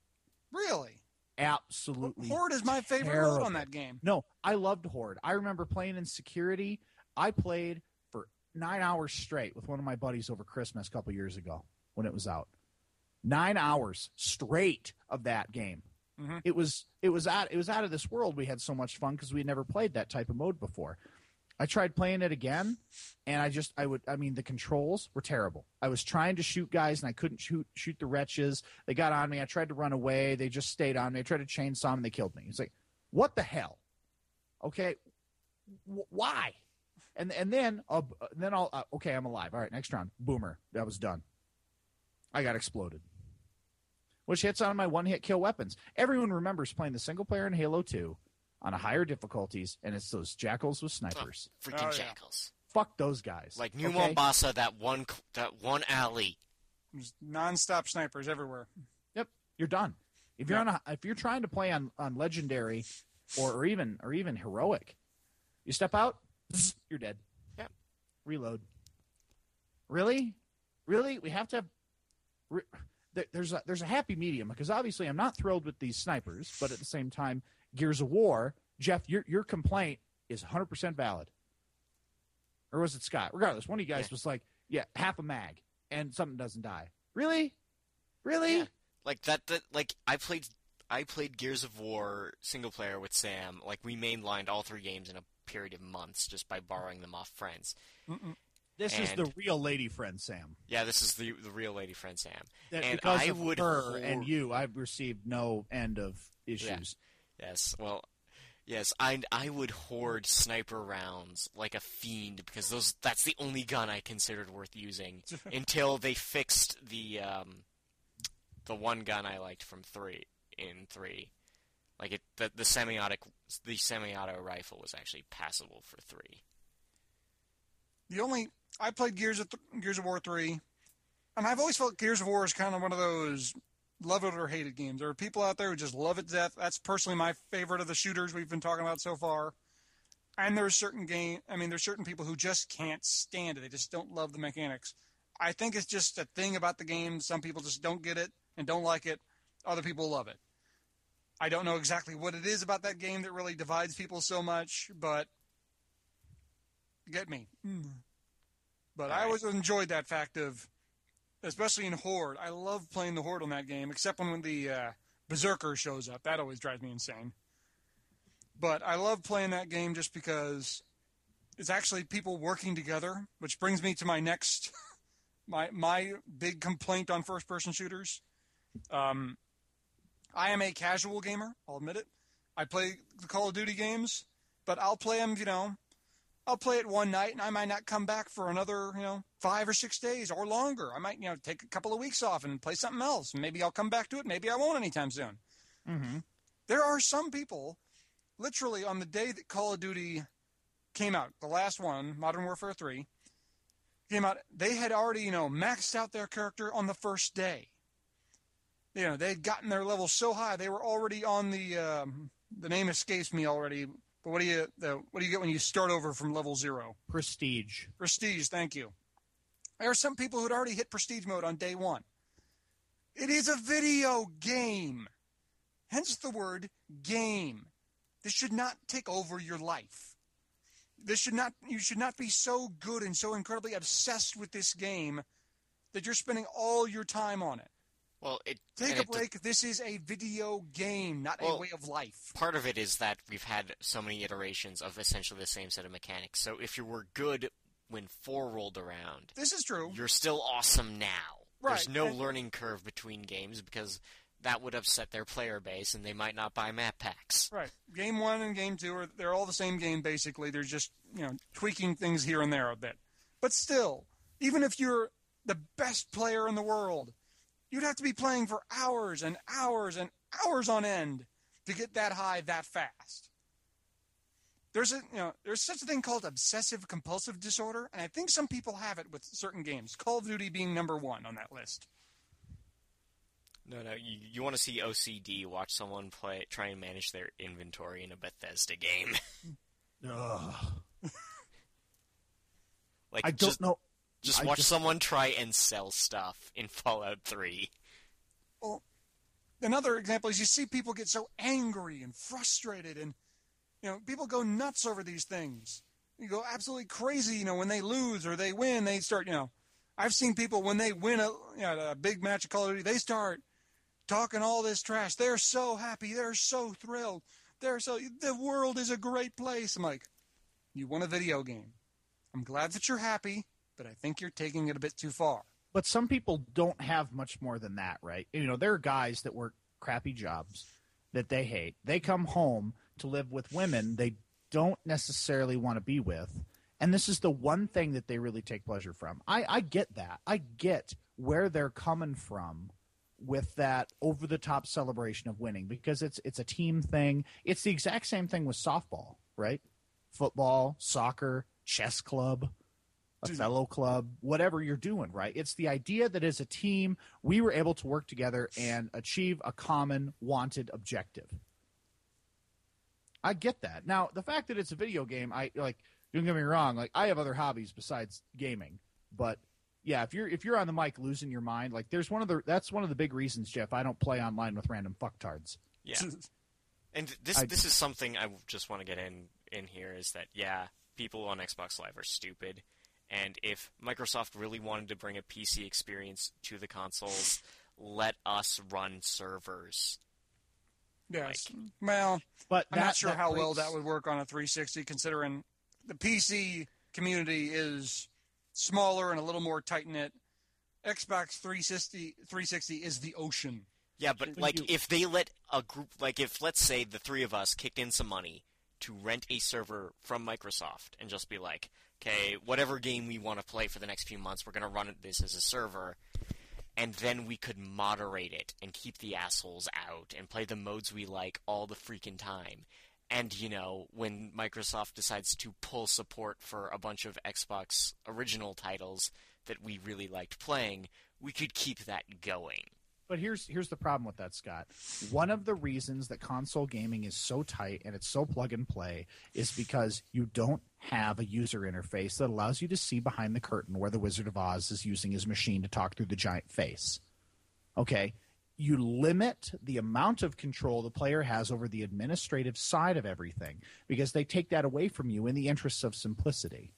really, Absolutely Horde is my favorite mode on that game. No, I loved Horde. I remember playing in security. I played for nine hours straight with one of my buddies over Christmas a couple years ago when it was out. Nine hours straight of that game. Mhm. It was it was out it was out of this world. We had so much fun because we had never played that type of mode before. I tried playing it again, and I just I would I mean the controls were terrible. I was trying to shoot guys and I couldn't shoot shoot the wretches. They got on me. I tried to run away. They just stayed on me. I tried to chainsaw them. and They killed me. It's like what the hell? Okay, w- why? And and then uh, then I'll uh, okay I'm alive. All right, next round, boomer. That was done. I got exploded. Which hits on my one hit kill weapons. Everyone remembers playing the single player in Halo 2 on a higher difficulties, and it's those jackals with snipers. freaking Oh, yeah. jackals! Fuck those guys. Like New okay? Mombasa, that one, c- that one alley. There's non-stop snipers everywhere. Yep, you're done. If you're on a, if you're trying to play on, on legendary, or, or even or even heroic, you step out, you're dead. Yep. Reload. Really, really, we have to have. Re, there's a there's a happy medium because obviously I'm not thrilled with these snipers, but at the same time, Gears of War, Jeff, your your complaint is 100 percent valid. Or was it Scott? Regardless, one of you guys Yeah. was like, "Yeah, half a mag and something doesn't die." Really, really? Yeah. Like that, that like I played I played Gears of War single player with Sam. Like we mainlined all three games in a period of months just by borrowing them off friends. Mm-mm. This is the real lady friend, Sam. Yeah, this is the the real lady friend Sam. That And because I of would her and you, I've received no end of issues. Yes, well, yes, I I would hoard sniper rounds like a fiend because those that's the only gun I considered worth using <laughs> until they fixed the um the one gun I liked from three in three. Like it, the, the semiotic, the semi-auto rifle was actually passable for three. The only I played Gears of Th- Gears of War three, and I've always felt Gears of War is kind of one of those love it or hate it games. There are people out there who just love it to death. That's personally my favorite of the shooters we've been talking about so far. And there's certain game. I mean, there's certain people who just can't stand it. They just don't love the mechanics. I think it's just a thing about the game. Some people just don't get it and don't like it. Other people love it. I don't know exactly what it is about that game that really divides people so much, but get me. But I Alright. always enjoyed that fact of, especially in Horde. I love playing the Horde on that game, except when the uh, Berserker shows up. That always drives me insane. But I love playing that game just because it's actually people working together, which brings me to my next, <laughs> my my big complaint on first-person shooters. Um, I am a casual gamer. I'll admit it. I play the Call of Duty games, but I'll play them, you know, I'll play it one night and I might not come back for another, you know, five or six days or longer. I might, you know, take a couple of weeks off and play something else. Maybe I'll come back to it. Maybe I won't anytime soon. Mm-hmm. There are some people, literally on the day that Call of Duty came out, the last one, Modern Warfare 3, came out, they had already, you know, maxed out their character on the first day. You know, they had gotten their level so high, they were already on the, um, the name escapes me already, but what do you, the, what do you get when you start over from level zero? Prestige. Prestige, thank you. There are some people who'd already hit prestige mode on day one. It is a video game. Hence the word game. This should not take over your life. This should not you should not be so good and so incredibly obsessed with this game that you're spending all your time on it. Well, it Take a it break. This is a video game, not a way of life. part of it is that we've had so many iterations of essentially the same set of mechanics. So if you were good when four rolled around, This is true. you're still awesome now. there's no and- learning curve between games because that would upset their player base and they might not buy map packs. Right. Game one and game two are they're all the same game basically. They're just you know tweaking things here and there a bit. But still, even if you're the best player in the world, you'd have to be playing for hours and hours and hours on end to get that high that fast. There's a you know there's such a thing called obsessive compulsive disorder, and I think some people have it with certain games. Call of Duty being number one on that list. No, no, you, you want to see OCD, watch someone play, try and manage their inventory in a Bethesda game. Ugh. <laughs> like, I don't just, know. Just I watch just- someone try and sell stuff in Fallout 3. Well, another example is you see people get so angry and frustrated, and you know people go nuts over these things. You go absolutely crazy, you know, when they lose or they win. They start, you know, I've seen people when they win a, you know, a big match of Call of Duty, they start talking all this trash. They're so happy. They're so thrilled. They're so the world is a great place. I'm like, you won a video game. I'm glad that you're happy, but I think you're taking it a bit too far. But some people don't have much more than that, right? You know, there are guys that work crappy jobs that they hate. They come home to live with women they don't necessarily want to be with. And this is the one thing that they really take pleasure from. I, I get that. I get where they're coming from with that over the top celebration of winning because it's it's a team thing. It's the exact same thing with softball, right? Football, soccer, chess club, a fellow club, whatever you're doing, right? It's the idea that as a team, we were able to work together and achieve a common wanted objective. I get that. Now, the fact that it's a video game, I like. Don't get me wrong. Like, I have other hobbies besides gaming, but yeah, if you're if you're on the mic losing your mind, like, there's one of the that's one of the big reasons, Jeff. I don't play online with random fucktards. Yeah. <laughs> And this I- this is something I just want to get in in here is that yeah, people on Xbox Live are stupid, and if Microsoft really wanted to bring a PC experience to the consoles, let us run servers. Yes. Well, But I'm that- not sure that how well that would work on a 360, considering the PC community is smaller and a little more tight knit. Xbox 360, 360 is the ocean. Yeah, but like you- if they let a group like if let's say the three of us kicked in some money to rent a server from Microsoft and just be like, okay, whatever game we want to play for the next few months, we're gonna run this as a server, and then we could moderate it and keep the assholes out and play the modes we like all the freaking time. And you know, when Microsoft decides to pull support for a bunch of Xbox original titles that we really liked playing, we could keep that going. But here's here's the problem with that, Scott. One of the reasons that console gaming is so tight and it's so plug and play is because you don't have a user interface that allows you to see behind the curtain where the Wizard of Oz is using his machine to talk through the giant face. Okay? You limit the amount of control the player has over the administrative side of everything because they take that away from you in the interests of simplicity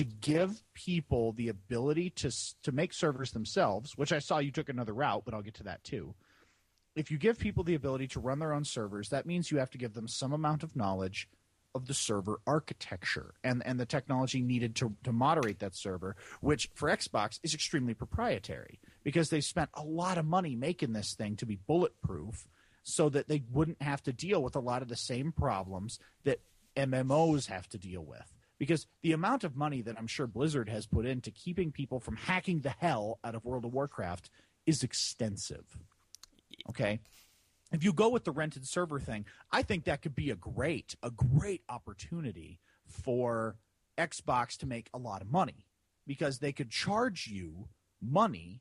to give people the ability to to make servers themselves, which I saw you took another route, but I'll get to that too. If you give people the ability to run their own servers, that means you have to give them some amount of knowledge of the server architecture and and the technology needed to to moderate that server, which for Xbox is extremely proprietary because they spent a lot of money making this thing to be bulletproof so that they wouldn't have to deal with a lot of the same problems that MMOs have to deal with because the amount of money that I'm sure Blizzard has put into keeping people from hacking the hell out of World of Warcraft is extensive. Okay. If you go with the rented server thing, I think that could be a great, a great opportunity for Xbox to make a lot of money because they could charge you money.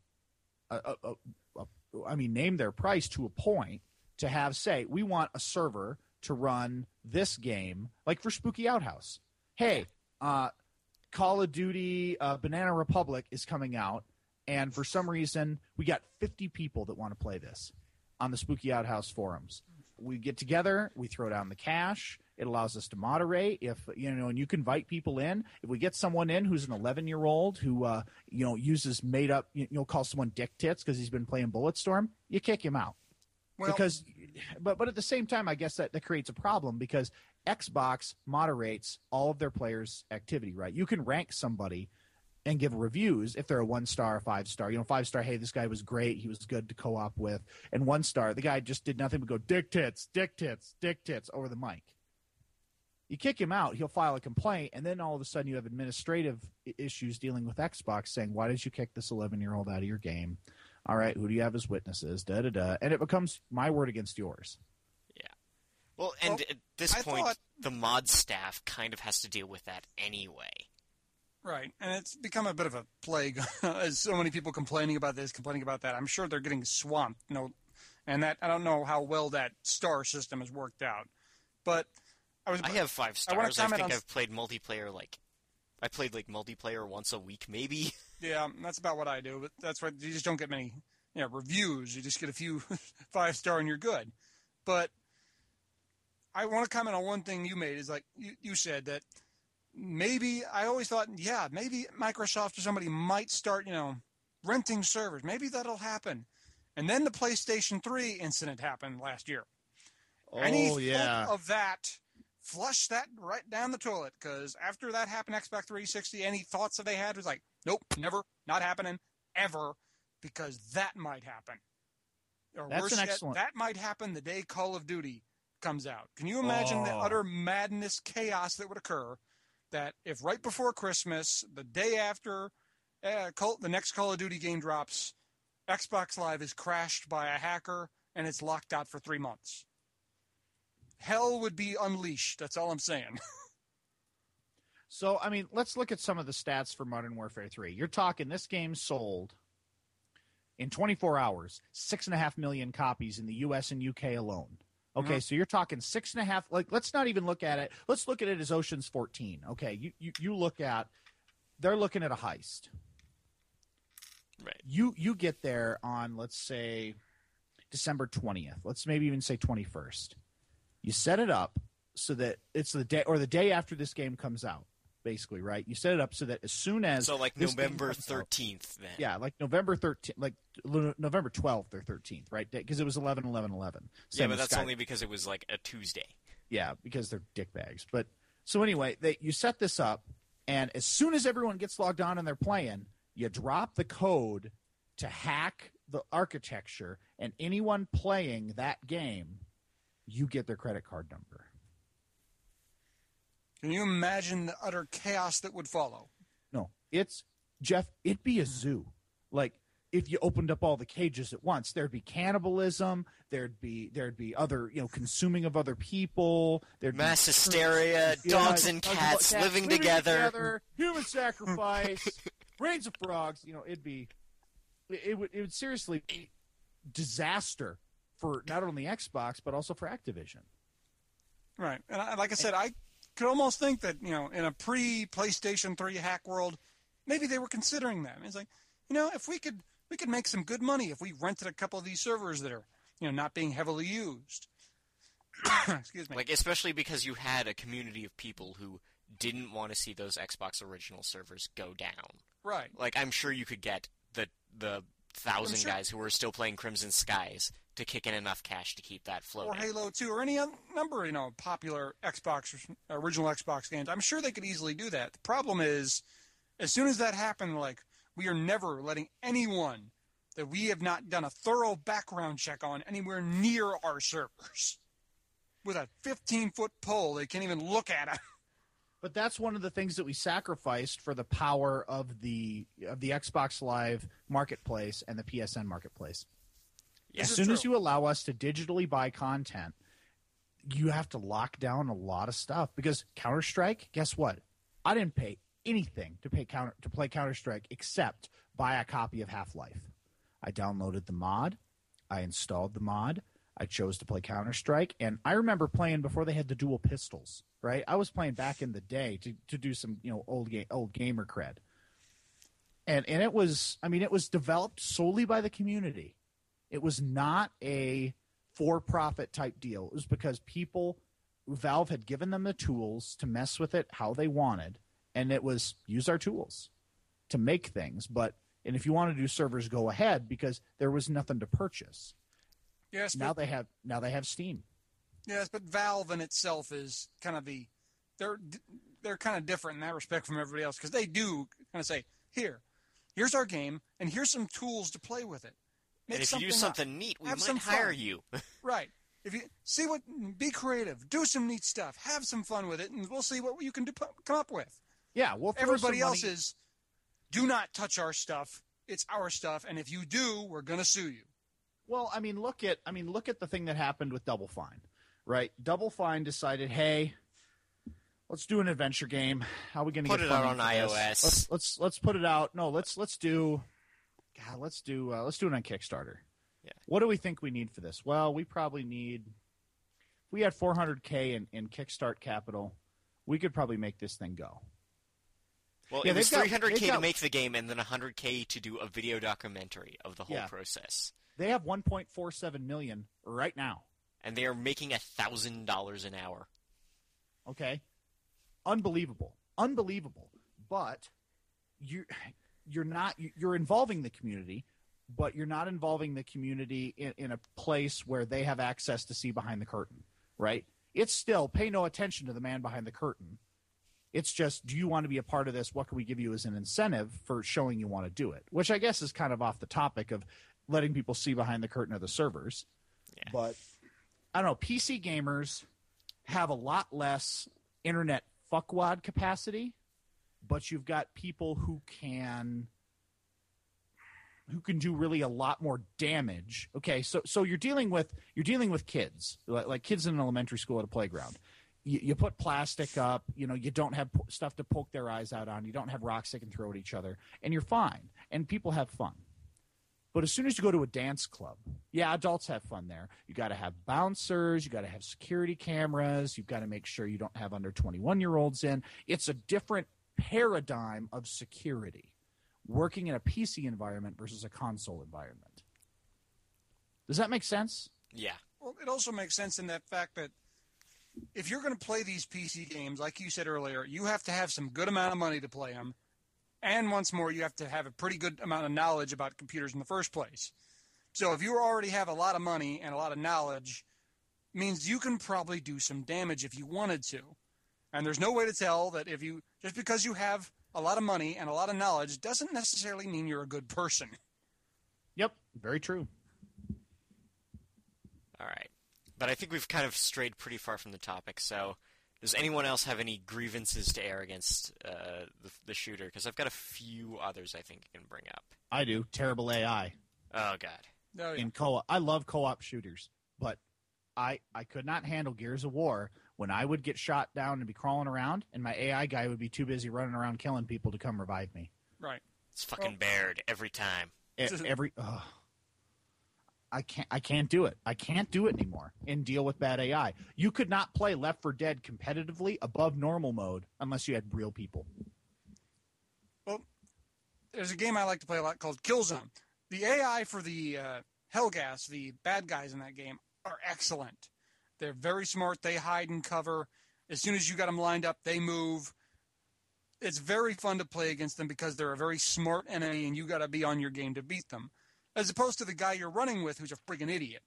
Uh, uh, uh, uh, I mean, name their price to a point to have say, we want a server to run this game, like for Spooky Outhouse. Hey, uh, Call of Duty uh, Banana Republic is coming out, and for some reason, we got 50 people that want to play this on the Spooky Outhouse forums. We get together, we throw down the cash. It allows us to moderate. If you know, and you can invite people in. If we get someone in who's an 11 year old who uh, you know uses made up, you know, call someone dick tits because he's been playing Bulletstorm, you kick him out Well, because but but at the same time i guess that, that creates a problem because xbox moderates all of their players activity right you can rank somebody and give reviews if they're a one star, five star. You know, five star, hey, this guy was great, he was good to co op with, and one star, the guy just did nothing but go dick tits, dick tits, dick tits over the mic. You kick him out, he'll file a complaint, and then all of a sudden you have administrative issues dealing with Xbox saying, why did you kick this 11 year old out of your game? All right, who do you have as witnesses? Da da da. And it becomes my word against yours. Yeah. Well, and Well, at this I point, thought- the mod staff kind of has to deal with that anyway. Right, and it's become a bit of a plague. <laughs> As so many people complaining about this, complaining about that. I'm sure they're getting swamped. You know, and that I don't know how well that star system has worked out, but I was. I have five stars. I, comment think on- I've played multiplayer like I played like multiplayer once a week, maybe. <laughs> Yeah, that's about what I do. But that's what you just don't get many, you know, reviews. You just get a few <laughs> five star and you're good. But I want to comment on one thing you made. Is like you, you said that maybe I always thought, yeah, maybe Microsoft or somebody might start, you know, renting servers. Maybe that'll happen. And then the PlayStation 3 incident happened last year. Any oh yeah. of that, flush that right down the toilet. Because after that happened, Xbox 360, any thoughts that they had was like, nope, never, not happening, ever, because that might happen. Or That's worse yet, excellent- that might happen the day Call of Duty comes out. Can you imagine the Oh. utter madness, chaos that would occur? That if right before Christmas, the day after uh, Call, the next Call of Duty game drops, Xbox Live is crashed by a hacker and it's locked out for three months. Hell would be unleashed. That's all I'm saying. <laughs> So, I mean, let's look at some of the stats for Modern Warfare 3. You're talking this game sold in 24 hours, six and a half million copies in the US and UK alone. Okay, Mhm. so you're talking six and a half. Like, let's not even look at it. Let's look at it as Ocean's 14. Okay, you, you, you look at, they're looking at a heist. Right. You you get there on let's say December 20th. Let's maybe even say 21st. You set it up so that it's the day or the day after this game comes out, basically, right? You set it up so that as soon as So like November thirteenth, then. yeah, like November 13th, like November 12th or 13th, right? Because it was 11 11 11. Yeah, but that's Sky- only because it was like a Tuesday. yeah, because they're dickbags. But so anyway, they you set this up, and as soon as everyone gets logged on and they're playing, you drop the code to hack the architecture, and anyone playing that game, you get their credit card number. Can you imagine the utter chaos that would follow? No, it's Jeff. It'd be a zoo. Like if you opened up all the cages at once, there'd be cannibalism. There'd be there'd be other you know consuming of other people. There'd be Mass hysteria, Yeah, dogs and dogs cats living together. human sacrifice, <laughs> brains of frogs. You know, it'd be it, it would it would seriously be disaster for not only Xbox but also for Activision. Right. And I, like I said, I could almost think that, you know, in a pre PlayStation 3 hack world, maybe they were considering that. It's like, you know, if we could we could make some good money if we rented a couple of these servers that are, you know, not being heavily used. <coughs> Excuse me. Like especially because you had a community of people who didn't want to see those Xbox original servers go down. right. Like I'm sure you could get the the thousand sure- guys who were still playing Crimson Skies to kick in enough cash to keep that floating. Or. Halo 2 or any other number, you know, popular Xbox original Xbox games. I'm sure they could easily do that. The problem is as soon as that happened like we are never letting anyone that we have not done a thorough background check on anywhere near our servers. With a 15 foot pole, they can't even look at it. But that's one of the things that we sacrificed for the power of the of the Xbox Live marketplace and the PSN marketplace. As soon as you allow us to digitally buy content, you have to lock down a lot of stuff because Counter Strike. Guess what? I didn't pay anything to pay counter to play Counter Strike except buy a copy of Half Life. I downloaded the mod, I installed the mod, I chose to play Counter Strike, and I remember playing before they had the dual pistols. Right, I was playing back in the day to, to do some you know old game old gamer cred, and and it was I mean it was developed solely by the community. It was not a for profit type deal. It was because people, Valve had given them the tools to mess with it how they wanted. And it was use our tools to make things. But, and if you want to do servers, go ahead because there was nothing to purchase. Yes, Now but, they have, now they have Steam. yes, but Valve in itself is kind of the they're they're kind of different in that respect from everybody else because they do kind of say here, here's our game, and here's some tools to play with it. Make and if you do up. something neat, we Have might some hire fun. you. <laughs> Right. If you see what, be creative, do some neat stuff, have some fun with it, and we'll see what you can do, come up with. Yeah, we'll throw Everybody some else money- is, do not touch our stuff. It's our stuff, and if you do, we're gonna sue you. Well, I mean, look at I mean, look at the thing that happened with Double Fine, right? Double Fine decided, hey, let's do an adventure game. How are we going to Put get it out on this? iOS. Let's, let's let's put it out. No, let's let's do. God, let's do uh, let's do it on Kickstarter. Yeah. What do we think we need for this? Well, we probably need. If we had 400k in, in Kickstart capital, we could probably make this thing go. Well, Yeah, it was they've 300k they've to got- make the game, and then 100k to do a video documentary of the whole Yeah. process. They have 1.47 million right now. And they are making a thousand dollars an hour. Okay, unbelievable, unbelievable. But you you're not you're involving the community, but you're not involving the community in, in a place where they have access to see behind the curtain. Right? It's still pay no attention to the man behind the curtain. It's just, do you want to be a part of this? What can we give you as an incentive for showing you want to do it? Which I guess is kind of off the topic of letting people see behind the curtain of the servers. Yeah. But I don't know. PC gamers have a lot less internet fuckwad capacity, but you've got people who can who can do really a lot more damage. Okay, so so you're dealing with you're dealing with kids like, like kids in an elementary school at a playground. You, you put plastic up, you know, you don't have stuff to poke their eyes out on. You don't have rocks they can throw at each other, and you're fine. And people have fun. But as soon as you go to a dance club, yeah, adults have fun there. You got to have bouncers, you got to have security cameras, you've got to make sure you don't have under 21 year olds in. It's a different paradigm of security working in a PC environment versus a console environment. Does that make sense? Yeah. Well, it also makes sense in that fact that if you're going to play these PC games, like you said earlier, you have to have some good amount of money to play them. And once more, you have to have a pretty good amount of knowledge about computers in the first place. So if you already have a lot of money and a lot of knowledge, means you can probably do some damage if you wanted to. And there's no way to tell that if you just because you have a lot of money and a lot of knowledge doesn't necessarily mean you're a good person. Yep, very true. All right. But I think we've kind of strayed pretty far from the topic. So, does anyone else have any grievances to air against uh, the, the shooter? Because I've got a few others I think I can bring up. I do. Terrible AI Oh God. No, yeah. in co-op. I love co-op shooters, but I I could not handle Gears of War when I would get shot down and be crawling around, and my AI guy would be too busy running around killing people to come revive me. right. It's fucking bared every time. <laughs> Every ugh. I can't I can't do it. I can't do it anymore and deal with bad AI. You could not play Left 4 Dead competitively above normal mode unless you had real people. Well, there's a game I like to play a lot called Killzone. The AI for the uh, Helghast, the bad guys in that game, are excellent. They're very smart. They hide and cover. As soon as you got them lined up, they move. It's very fun to play against them because they're a very smart enemy, and you got to be on your game to beat them. As opposed to the guy you're running with, who's a friggin' idiot.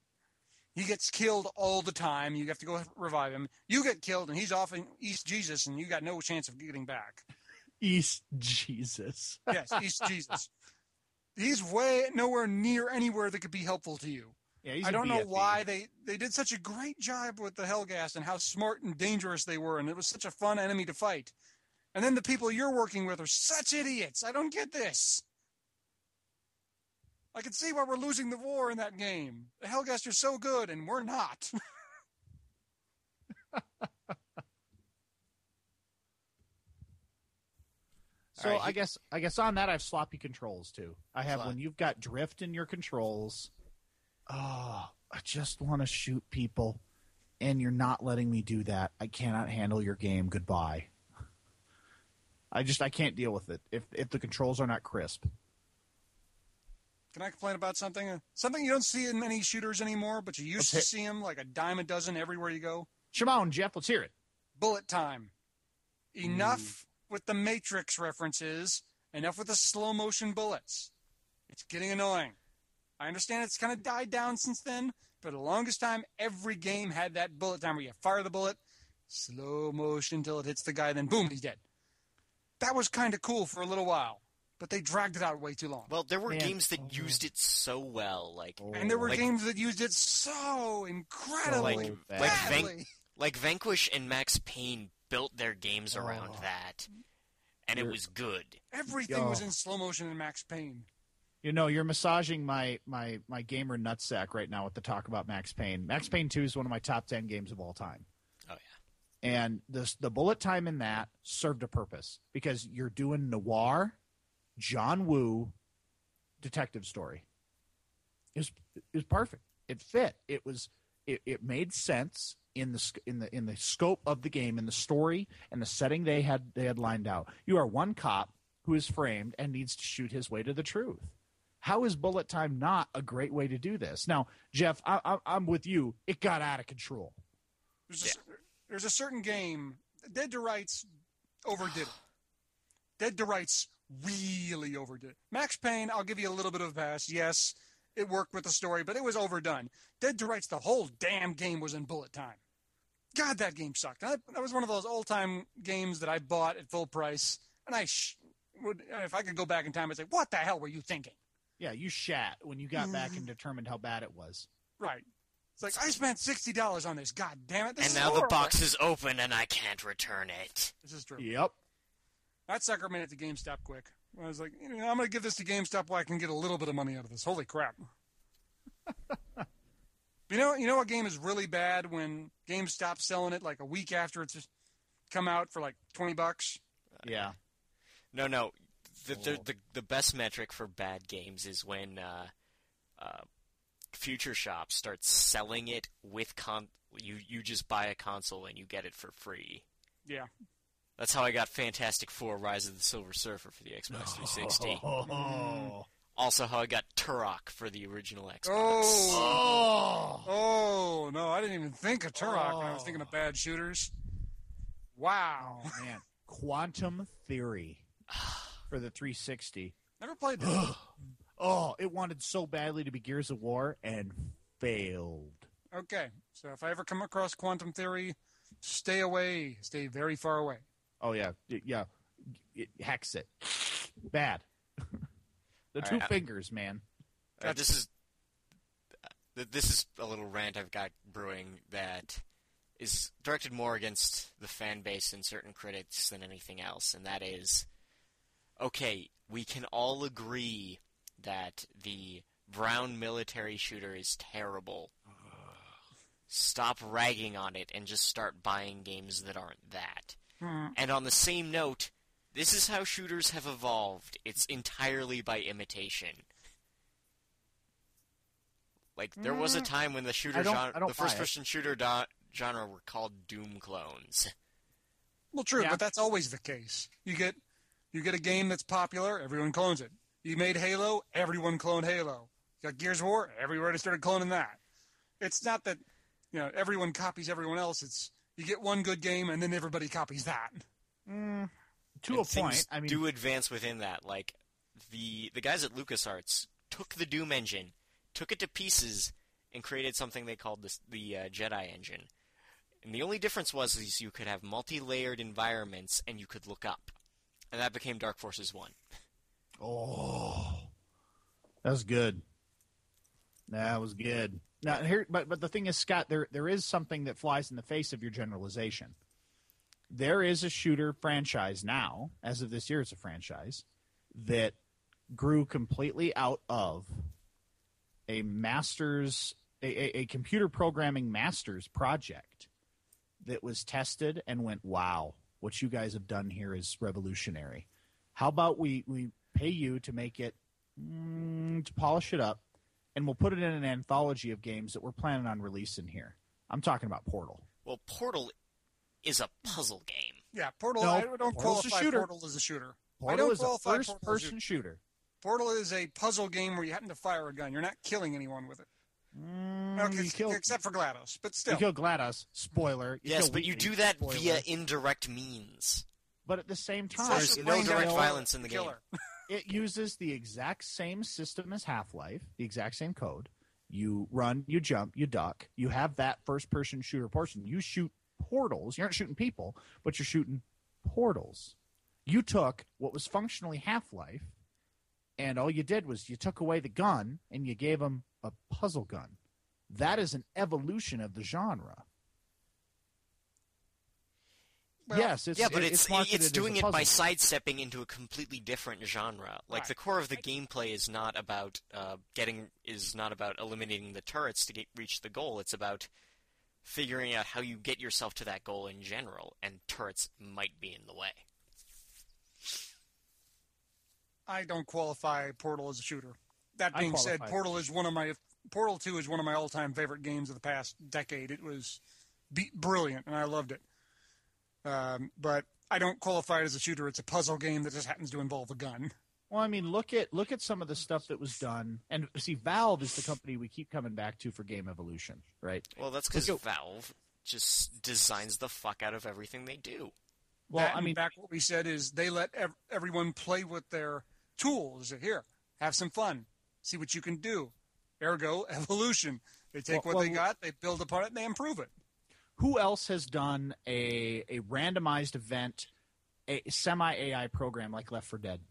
He gets killed all the time. You have to go revive him. You get killed, and he's off in East Jesus, and you got no chance of getting back. East Jesus. Yes, East Jesus. <laughs> He's way nowhere near anywhere that could be helpful to you. Yeah, he's I a don't know why they, they did such a great job with the Helghast and how smart and dangerous they were, and it was such a fun enemy to fight. And then the people you're working with are such idiots. I don't get this. I can see why we're losing the war in that game. The Helghast are so good, and we're not. <laughs> So All right, I he- guess I guess on that I have sloppy controls too. I have Slop. when you've got drift in your controls. Oh, I just want to shoot people, and you're not letting me do that. I cannot handle your game. Goodbye. I just I can't deal with it if if the controls are not crisp. Can I complain about something? Something you don't see in many shooters anymore, but you used Okay. to see them like a dime a dozen everywhere you go. Shimon, Jeff, let's hear it. bullet time. Enough hmm. with the Matrix references. Enough with the slow motion bullets. It's getting annoying. I understand it's kind of died down since then, but the longest time, every game had that bullet time where you fire the bullet, slow motion until it hits the guy, then boom, he's dead. That was kind of cool for a little while. but they dragged it out way too long. Well, there were Man. games that Oh. used it so well, like oh. and there were like- games that used it so incredibly So bad. like Van- like Vanquish and Max Payne built their games around Oh. that, and it You're- was good. Everything was Oh. in slow motion in Max Payne. You know, you're massaging my my my gamer nutsack right now with the talk about Max Payne. Max Payne 2 is one of my top 10 games of all time. Oh yeah. And the the bullet time in that served a purpose because you're doing noir, John Woo, detective story. It was it was perfect. It fit. It was it, it made sense in the in the in the scope of the game, in the story and the setting they had they had lined out. You are one cop who is framed and needs to shoot his way to the truth. How is bullet time not a great way to do this? Now, Jeff, I, I, I'm with you. It got out of control. There's a, cer- there's a certain game, Dead to Rights overdid it. <sighs> Dead to Rights really overdid it. Max Payne, I'll give you a little bit of a pass. Yes, it worked with the story, but it was overdone. Dead to Rights, the whole damn game was in bullet time. God, that game sucked. That, that was one of those old time games that I bought at full price, and I sh- would, if I could go back in time, I'd say, "What the hell were you thinking?" Yeah, you shat when you got back and determined how bad it was. Right. It's like I spent sixty dollars on this. God damn it! This and is now the horrible." box is open, and I can't return it. This is true. Yep. That sucker made it to GameStop quick. I was like, you know, I'm going to give this to GameStop where I can get a little bit of money out of this. Holy crap! <laughs> you know, you know what game is really bad when GameStop's selling it like a week after it's come out for like twenty bucks. Yeah. No, no. The, the, Oh. the, the best metric for bad games is when uh, uh, Future Shop starts selling it with con. You you just buy a console and you get it for free. Yeah, That's how I got Fantastic Four: Rise of the Silver Surfer for the Xbox 360. <laughs> Oh. Also, how I got Turok for the original Xbox. Oh. Oh. Oh no, I didn't even think of Turok when I was Oh. thinking of bad shooters. Wow, Man, Quantum Theory <sighs> <sighs> <sighs> for the 360. never played that. <gasps> Oh, it wanted so badly to be Gears of War and failed. okay, so if I ever come across Quantum Theory, stay away, stay very far away. Oh yeah, yeah. It, hex it. Bad. <laughs> the All two right, I- fingers, man. Uh, this is this is a little rant I've got brewing that is directed more against the fan base and certain critics than anything else, and that is okay. We can all agree that the Brown military shooter is terrible. Stop ragging on it and just start buying games that aren't that. Hmm. And on the same note, this is how shooters have evolved. It's entirely by imitation. Like there was a time when the shooter genre, the first-person shooter do- genre were called Doom clones. Well, true, Yeah. but that's always the case. You get you get a game that's popular, everyone clones it. You made Halo, everyone cloned Halo. You got Gears of War, everybody started cloning that. It's not that you know everyone copies everyone else. It's you get one good game and then everybody copies that. To And a point. I mean, do advance within that. Like the the guys at LucasArts took the Doom engine, took it to pieces, and created something they called this, the uh, Jedi engine. And the only difference was is you could have multi-layered environments and you could look up, and that became Dark Forces One. Oh, that was good. That was good. Now here, but but the thing is, Scott, there there is something that flies in the face of your generalization. There is a shooter franchise now, as of this year, it's a franchise that grew completely out of a master's a, a, a computer programming master's project that was tested and went, wow, what you guys have done here is revolutionary. How about we we pay you to make it mm, to polish it up, and we'll put it in an anthology of games that we're planning on releasing here. I'm talking about Portal. Well, Portal is a puzzle game. Yeah, Portal. No, I don't Portal's a shooter. Portal as a shooter. I Portal don't is a qualify a first-person shooter. Portal is a puzzle game where you happen to fire a gun. You're not killing anyone with it. Mm, Okay, you kill, except for GLaDOS, but still. you kill GLaDOS. Spoiler. You yes, kill but you do that spoiler. via indirect means. But at the same time, There's no direct violence in the game. <laughs> it uses the exact same system as Half Life, the exact same code. You run, you jump, you duck. You have that first-person shooter portion. You shoot portals. You're not shooting people, but you're shooting portals. You took what was functionally Half Life and all you did was you took away the gun and you gave them a puzzle gun. That is an evolution of the genre. Well, yes, it's yeah, but it- it's it's doing it by puzzle. sidestepping into a completely different genre. Like Right. the core of the gameplay is not about uh, getting is not about eliminating the turrets to get, reach the goal. It's about figuring out how you get yourself to that goal in general, and turrets might be in the way. I don't qualify Portal as a shooter. That being said. Portal is one of my Portal Two is one of my all-time favorite games of the past decade. It was be- brilliant, and I loved it. Um, but I don't qualify it as a shooter. It's a puzzle game that just happens to involve a gun. Well, I mean, look at look at some of the stuff that was done, and see, Valve is the company we keep coming back to for game evolution, right? Well, that's because Look Valve just designs the fuck out of everything they do. Well, That I mean, back what we said is they let ev- everyone play with their tools. Here, have some fun, see what you can do. Ergo, <laughs> evolution. They take Well- what they got, they build upon it, and they improve it. who else has done a a randomized event, a semi AI program like Left 4 Dead?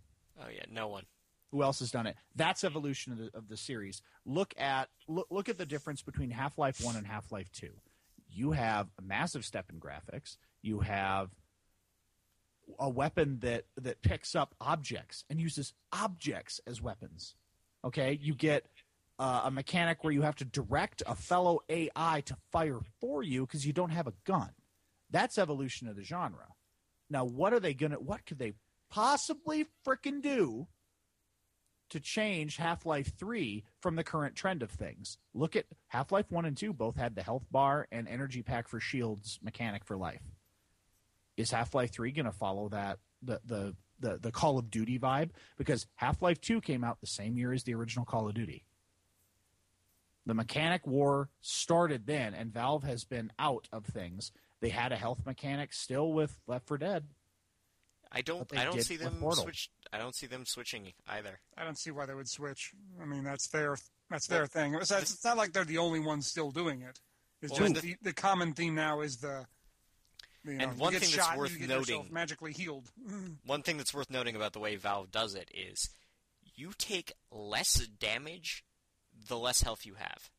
Oh yeah, no one. Who else has done it? That's evolution of the, of the series. Look at look, look at the difference between Half Life One and Half Life Two. You have a massive step in graphics. You have a weapon that that picks up objects and uses objects as weapons. Okay, you get uh, a mechanic where you have to direct a fellow AI to fire for you because you don't have a gun. That's evolution of the genre. Now, what are they gonna? What could they possibly frickin' do to change Half Life 3 from the current trend of things? Look at Half Life 1 and 2, both had the health bar and energy pack for shields mechanic for life. Is Half Life 3 going to follow that, the, the, the, the Call of Duty vibe? Because Half Life 2 came out the same year as the original Call of Duty. The mechanic war started then, and Valve has been out of things. They had a health mechanic still with Left 4 Dead. I don't. I don't see them Portal. switch. I don't see them switching either. I don't see why they would switch. I mean, that's their that's their Well, thing. It's, it's not like they're the only ones still doing it. It's Well, just and the, the common theme now is the. You know, And one thing that's shot, worth you get noting- magically healed. <laughs> One thing that's worth noting about the way Valve does it is, you take less damage, the less health you have.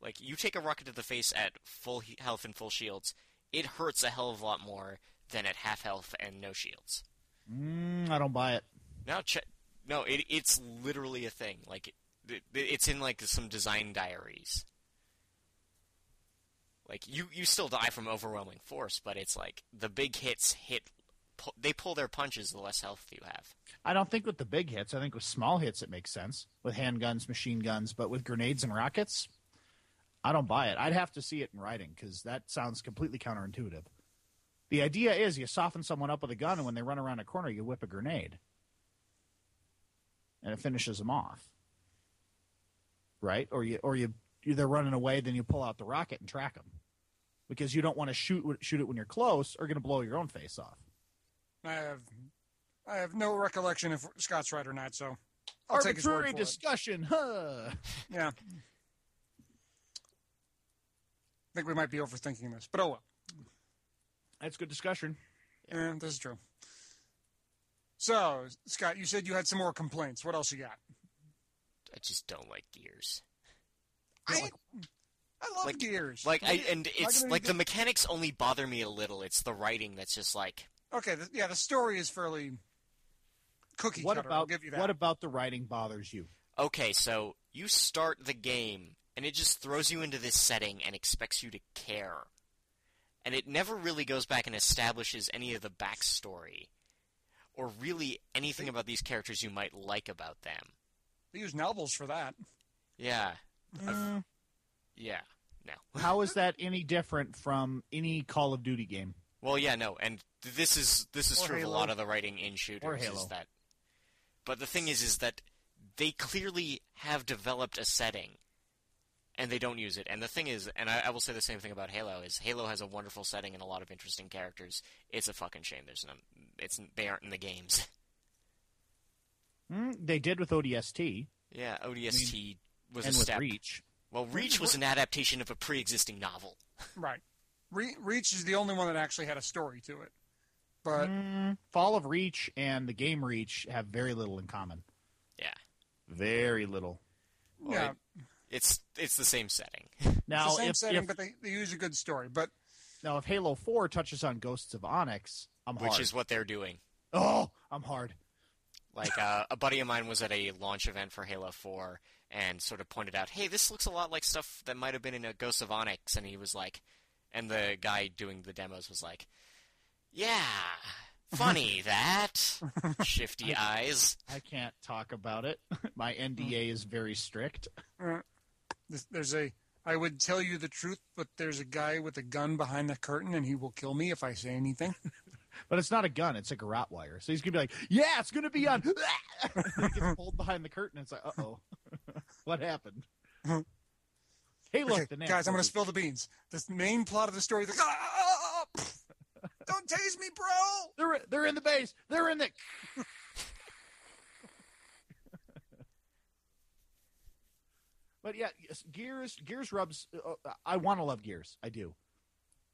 Like you take a rocket to the face at full health and full shields, it hurts a hell of a lot more than at half health and no shields. Mm, I don't buy it. Now, che- no, it, it's literally a thing. Like it, it's in like some design diaries. Like you, you still die from overwhelming force, but it's like the big hits hit. Pu- they pull their punches the less health you have. I don't think with the big hits. I think with small hits it makes sense with handguns, machine guns, but with grenades and rockets, I don't buy it. I'd have to see it in writing because that sounds completely counterintuitive. The idea is you soften someone up with a gun, and when they run around a corner, you whip a grenade, and it finishes them off. Right? Or you, or you, they're running away, then you pull out the rocket and track them, because you don't want to shoot shoot it when you're close, or going to blow your own face off. I have I have no recollection if Scott's right or not. So I'll take his word Arbitrary for it. discussion, huh? <laughs> Yeah. I think we might be overthinking this, but oh well. That's good discussion. Yeah, this is true. So, Scott, you said you had some more complaints. What else you got? I just don't like Gears. I, I love Like- Gears. Like I and it's like the mechanics only bother me a little. It's the writing that's just like okay, the, yeah, the story is fairly cookie What cutter. I'll about give you that. what about the writing bothers you? okay, so you start the game and it just throws you into this setting and expects you to care. And it never really goes back and establishes any of the backstory or really anything about these characters you might like about them. they use novels for that. Yeah. I've- Mm, yeah. No. <laughs> how is that any different from any Call of Duty game? Well, yeah, no, and this is this is Or true of a lot of the writing in shooters. Or Halo. Is that, but the thing is, is that they clearly have developed a setting, and they don't use it. And the thing is, and I, I will say the same thing about Halo: is Halo has a wonderful setting and a lot of interesting characters. It's a fucking shame there's none. It's they aren't in the games. Mm, they did with ODST yeah, ODST was and a with step. Reach. Well, Reach was an adaptation of a pre-existing novel. Right. Re- Reach is the only one that actually had a story to it. But Mm, Fall of Reach and the game Reach have very little in common. Yeah. Very little. Well, yeah, it- it's it's the same setting. <laughs> Now, it's the same if, setting, if but they, they use a good story. But now if Halo Four touches on Ghosts of Onyx, I'm which hard. is what they're doing. oh, I'm hard. Like uh, a buddy of mine was at a launch event for Halo 4 and sort of pointed out, "Hey, this looks a lot like stuff that might have been in a Ghost of Onyx." And he was like, and the guy doing the demos was like, "Yeah, funny <laughs> that." Shifty eyes. I can't talk about it. <laughs> My NDA is very strict. this, there's a. I would tell you the truth, but there's a guy with a gun behind the curtain, and he will kill me if I say anything. <laughs> But it's not a gun; it's a garrote wire. So he's gonna be like, "Yeah, it's gonna be on." <laughs> he gets pulled behind the curtain. And it's like, "Uh oh, <laughs> what happened?" hey, look, okay, guys, I'm to spill the beans. The main plot of the story is like, "Ah, don't tase me, bro. They're they're in the base. They're in the. <laughs> but yeah, Gears Gears rubs. Uh, I want to love Gears. I do.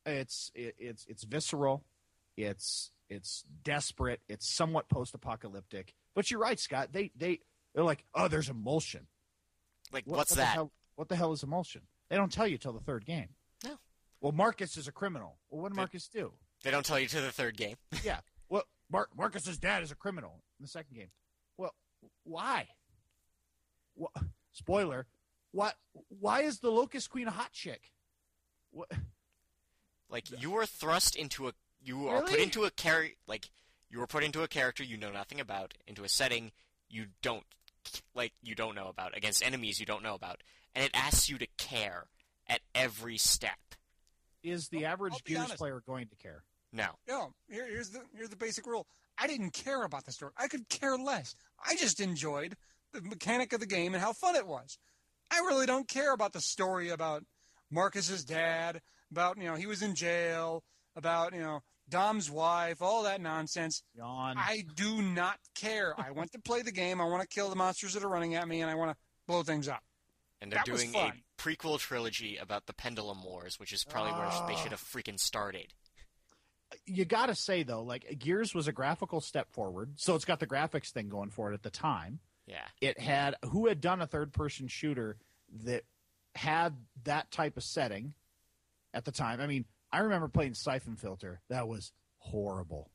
It's it, it's it's visceral. It's it's desperate. It's somewhat post apocalyptic. But you're right, Scott. They they they're like, oh, there's Imulsion. Like, What- what's what the that? hell- what the hell is Imulsion? They don't tell you till the third game. No. Well, Marcus is a criminal. Well, what did They- Marcus do? They don't tell you till the third game. <laughs> Yeah. Well, Mar- Marcus's dad is a criminal in the second game. Well, why? What? Spoiler. What? Why is the Locust Queen a hot chick? What? Like, you were thrust into a. You are put into a char- Like, you were put into a character you know nothing about, into a setting you don't. Like, you don't know about, against enemies you don't know about. And it asks you to care at every step. Is the Well, average I'll Gears honest. player going to care? No. No, here, here's the here's the basic rule. I didn't care about the story. I could care less. I just enjoyed the mechanic of the game and how fun it was. I really don't care about the story about Marcus's dad, about you know he was in jail, about you know Dom's wife, all that nonsense. Yawn. I do not care. I want to play the game. I want to kill the monsters that are running at me, and I want to blow things up. And they're That doing a prequel trilogy about the Pendulum Wars, which is probably where they should have freaking started. you got to say though, like Gears was a graphical step forward, so it's got the graphics thing going for it at the time. Yeah. it had who had done a third person shooter that had that type of setting at the time. I mean, I remember playing Siphon Filter. That was horrible.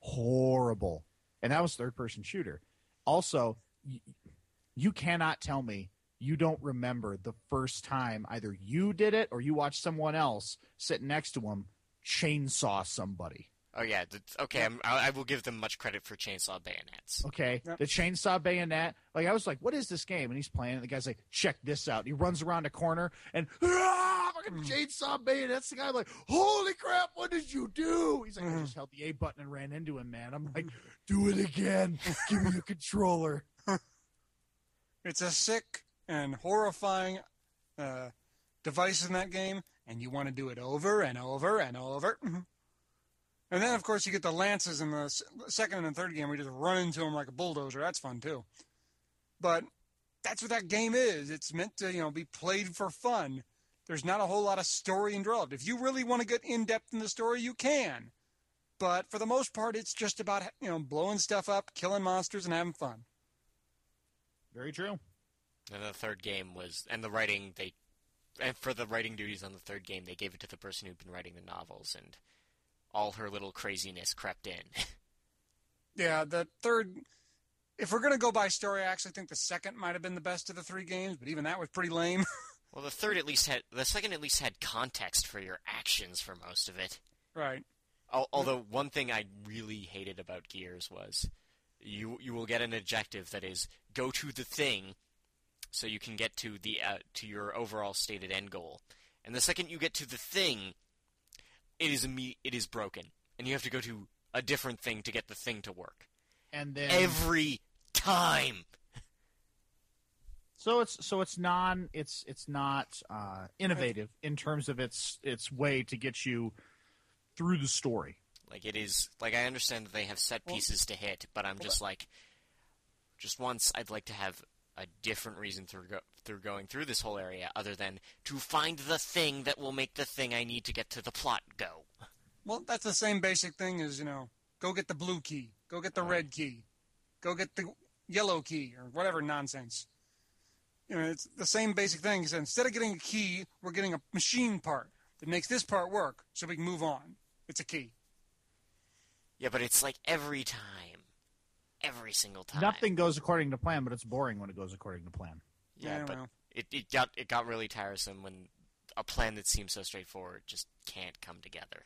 Horrible. And that was third person shooter. Also, y- you cannot tell me you don't remember the first time either you did it or you watched someone else sitting next to him chainsaw somebody. Oh yeah. okay. I'm, I, I will give them much credit for Chainsaw Bayonets. Okay, Yep. the chainsaw bayonet. Like I was like, "What is this game?" And he's playing. And the guy's like, "Check this out." He runs around a corner and ah! Ah, fucking chainsaw man. That's The guy like, "Holy crap! What did you do?" He's like, "I just held the A button and ran into him, man." I'm like, "Do it again. Give me a <laughs> controller." It's a sick and horrifying uh, device in that game, and you want to do it over and over and over. And then, of course, you get the lances in the second and the third game We just run into them like a bulldozer. That's fun too. But that's what that game is. It's meant to, you know, be played for fun. There's not a whole lot of story involved. If you really want to get in depth in the story, you can. But for the most part, it's just about you know blowing stuff up, killing monsters, and having fun. Very true. And the third game was, and the writing they, and for the writing duties on the third game, they gave it to the person who'd been writing the novels, and all her little craziness crept in. <laughs> Yeah, the third. If we're gonna go by story, I actually think the second might have been the best of the three games, but even that was pretty lame. <laughs> well, the third at least had, the second at least had context for your actions for most of it. right. Al- Although one thing I really hated about Gears was you you will get an objective that is go to the thing, so you can get to the uh, to your overall stated end goal. And the second you get to the thing, it is imme- it is broken, and you have to go to a different thing to get the thing to work And then every time. So it's so it's non it's it's not uh, innovative in terms of its its way to get you through the story. Like it is like I understand that they have set Well- pieces to hit, but I'm just like just once I'd like to have a different reason through go- through going through this whole area other than to find the thing that will make the thing I need to get to the plot go. Well, that's the same basic thing as, you know, go get the blue key, go get the red key, go get the yellow key, or whatever nonsense. You know, it's the same basic thing. Is instead of getting a key, we're getting a machine part that makes this part work so we can move on. It's a key. Yeah, but it's like every time. Every single time. Nothing goes according to plan, but it's boring when it goes according to plan. Yeah, Yeah, but well. it, it got it got really tiresome when a plan that seems so straightforward just can't come together.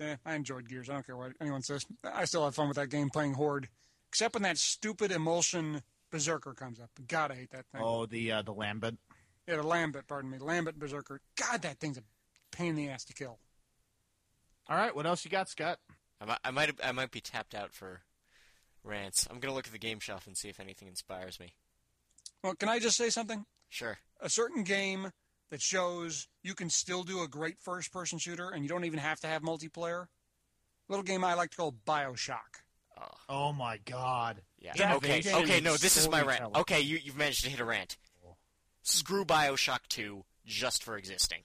Eh, I enjoyed Gears. I don't care what anyone says. I still have fun with that game playing Horde, except when that stupid Imulsion Berserker comes up. God, I hate that thing. Oh, the uh, the Lambent. Yeah, the Lambent, pardon me. Lambent Berserker. God, that thing's a pain in the ass to kill. All right, what else you got, Scott? I might I might I might be tapped out for rants. I'm gonna look at the game shelf and see if anything inspires me. Well, can I just say something? Sure. A certain game that shows you can still do a great first person shooter and you don't even have to have multiplayer. little game I like to call Bioshock. Oh, Oh my God. Yeah. That okay. game Okay. No, this is my rant. storytelling. Okay, you you've managed to hit a rant. Screw Bioshock 2 just for existing.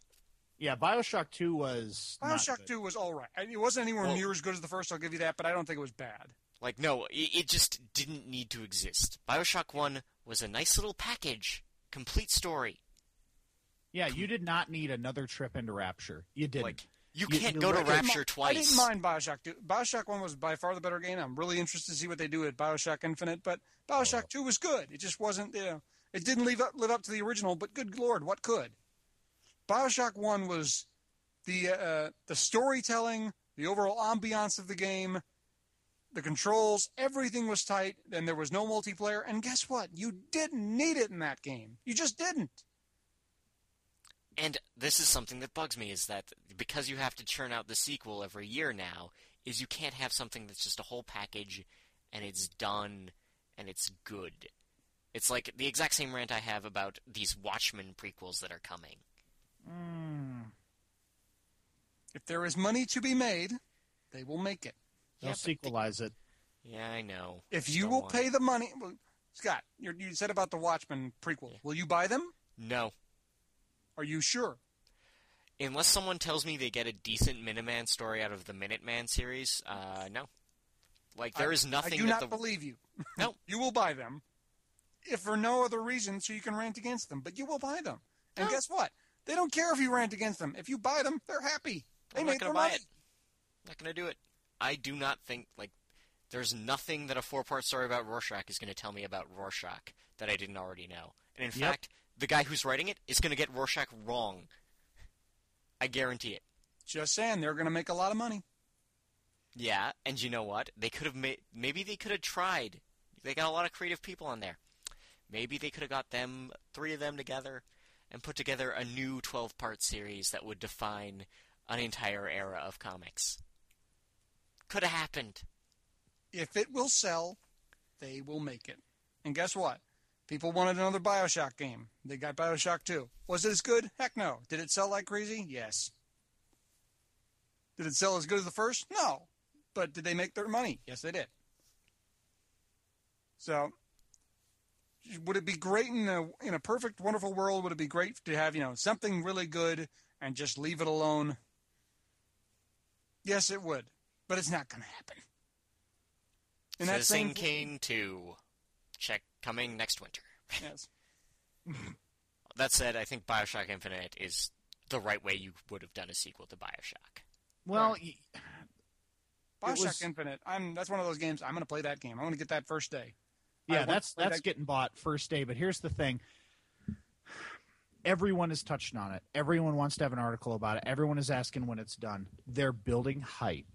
Yeah, Bioshock Two was not Bioshock good. 2 was all right. It wasn't anywhere Well- near as good as the first, I'll give you that, but I don't think it was bad. Like, no, it, it just didn't need to exist. Bioshock 1 was a nice little package. Complete story. Yeah, you did not need another trip into Rapture. You didn't. Like, you can't you go to let- I didn't Rapture twice. I didn't mind Bioshock 2. Bioshock 1 was by far the better game. I'm really interested to see what they do at Bioshock Infinite, but Bioshock 2 was good. It just wasn't, you know, it didn't live up, live up to the original, but good lord, what could? Bioshock 1 was the, uh, the storytelling, the overall ambiance of the game, the controls, everything was tight, and there was no multiplayer, and guess what? You didn't need it in that game. You just didn't. And this is something that bugs me is that because you have to churn out the sequel every year now, is you can't have something that's just a whole package and it's done and it's good. It's like the exact same rant I have about these Watchmen prequels that are coming. Mm, If there is money to be made, they will make it. they'll Yeah, but the- sequelize it. Yeah, I know. If Just you will pay it. the money, well, Scott, you you said about the Watchmen prequel. Will you buy them? No. Are you sure? Unless someone tells me they get a decent Minuteman story out of the Minuteman series, uh, no. Like, there I- is nothing I do that not the. believe you. <laughs> No. you will buy them, if for no other reason, so you can rant against them. But you will buy them, and No. guess what? They don't care if you rant against them. If you buy them, they're happy. They I'm not gonna their buy money. it. not gonna do it. I do not think like there's nothing that a four-part story about Rorschach is gonna tell me about Rorschach that I didn't already know. And in Yep. fact, the guy who's writing it is gonna get Rorschach wrong. I guarantee it. Just saying, they're going to make a lot of money. Yeah, and you know what? They could have made. Maybe they could have tried. They got a lot of creative people on there. Maybe they could have got them, three of them together, and put together a new 12-part series that would define an entire era of comics. Could have happened. If it will sell, they will make it. And guess what? People wanted another Bioshock game. They got Bioshock 2. Was it as good? Heck no. Did it sell like crazy? Yes. Did it sell as good as the first? No. But did they make their money? Yes, they did. So, would it be great in a in a perfect, wonderful world? Would it be great to have you know something really good and just leave it alone? Yes, it would, but it's not going to happen. In that same Kane 2. Check coming next winter. yes. <laughs> That said, I think Bioshock Infinite is the right way you would have done a sequel to Bioshock. Well, Right. y- Bioshock was- Infinite. I'm that's one of those games. I'm going to play that game. I want to get that first day. Yeah, that's that's that- getting bought first day. But here's the thing: everyone is touched on it. Everyone wants to have an article about it. Everyone is asking when it's done. They're building hype,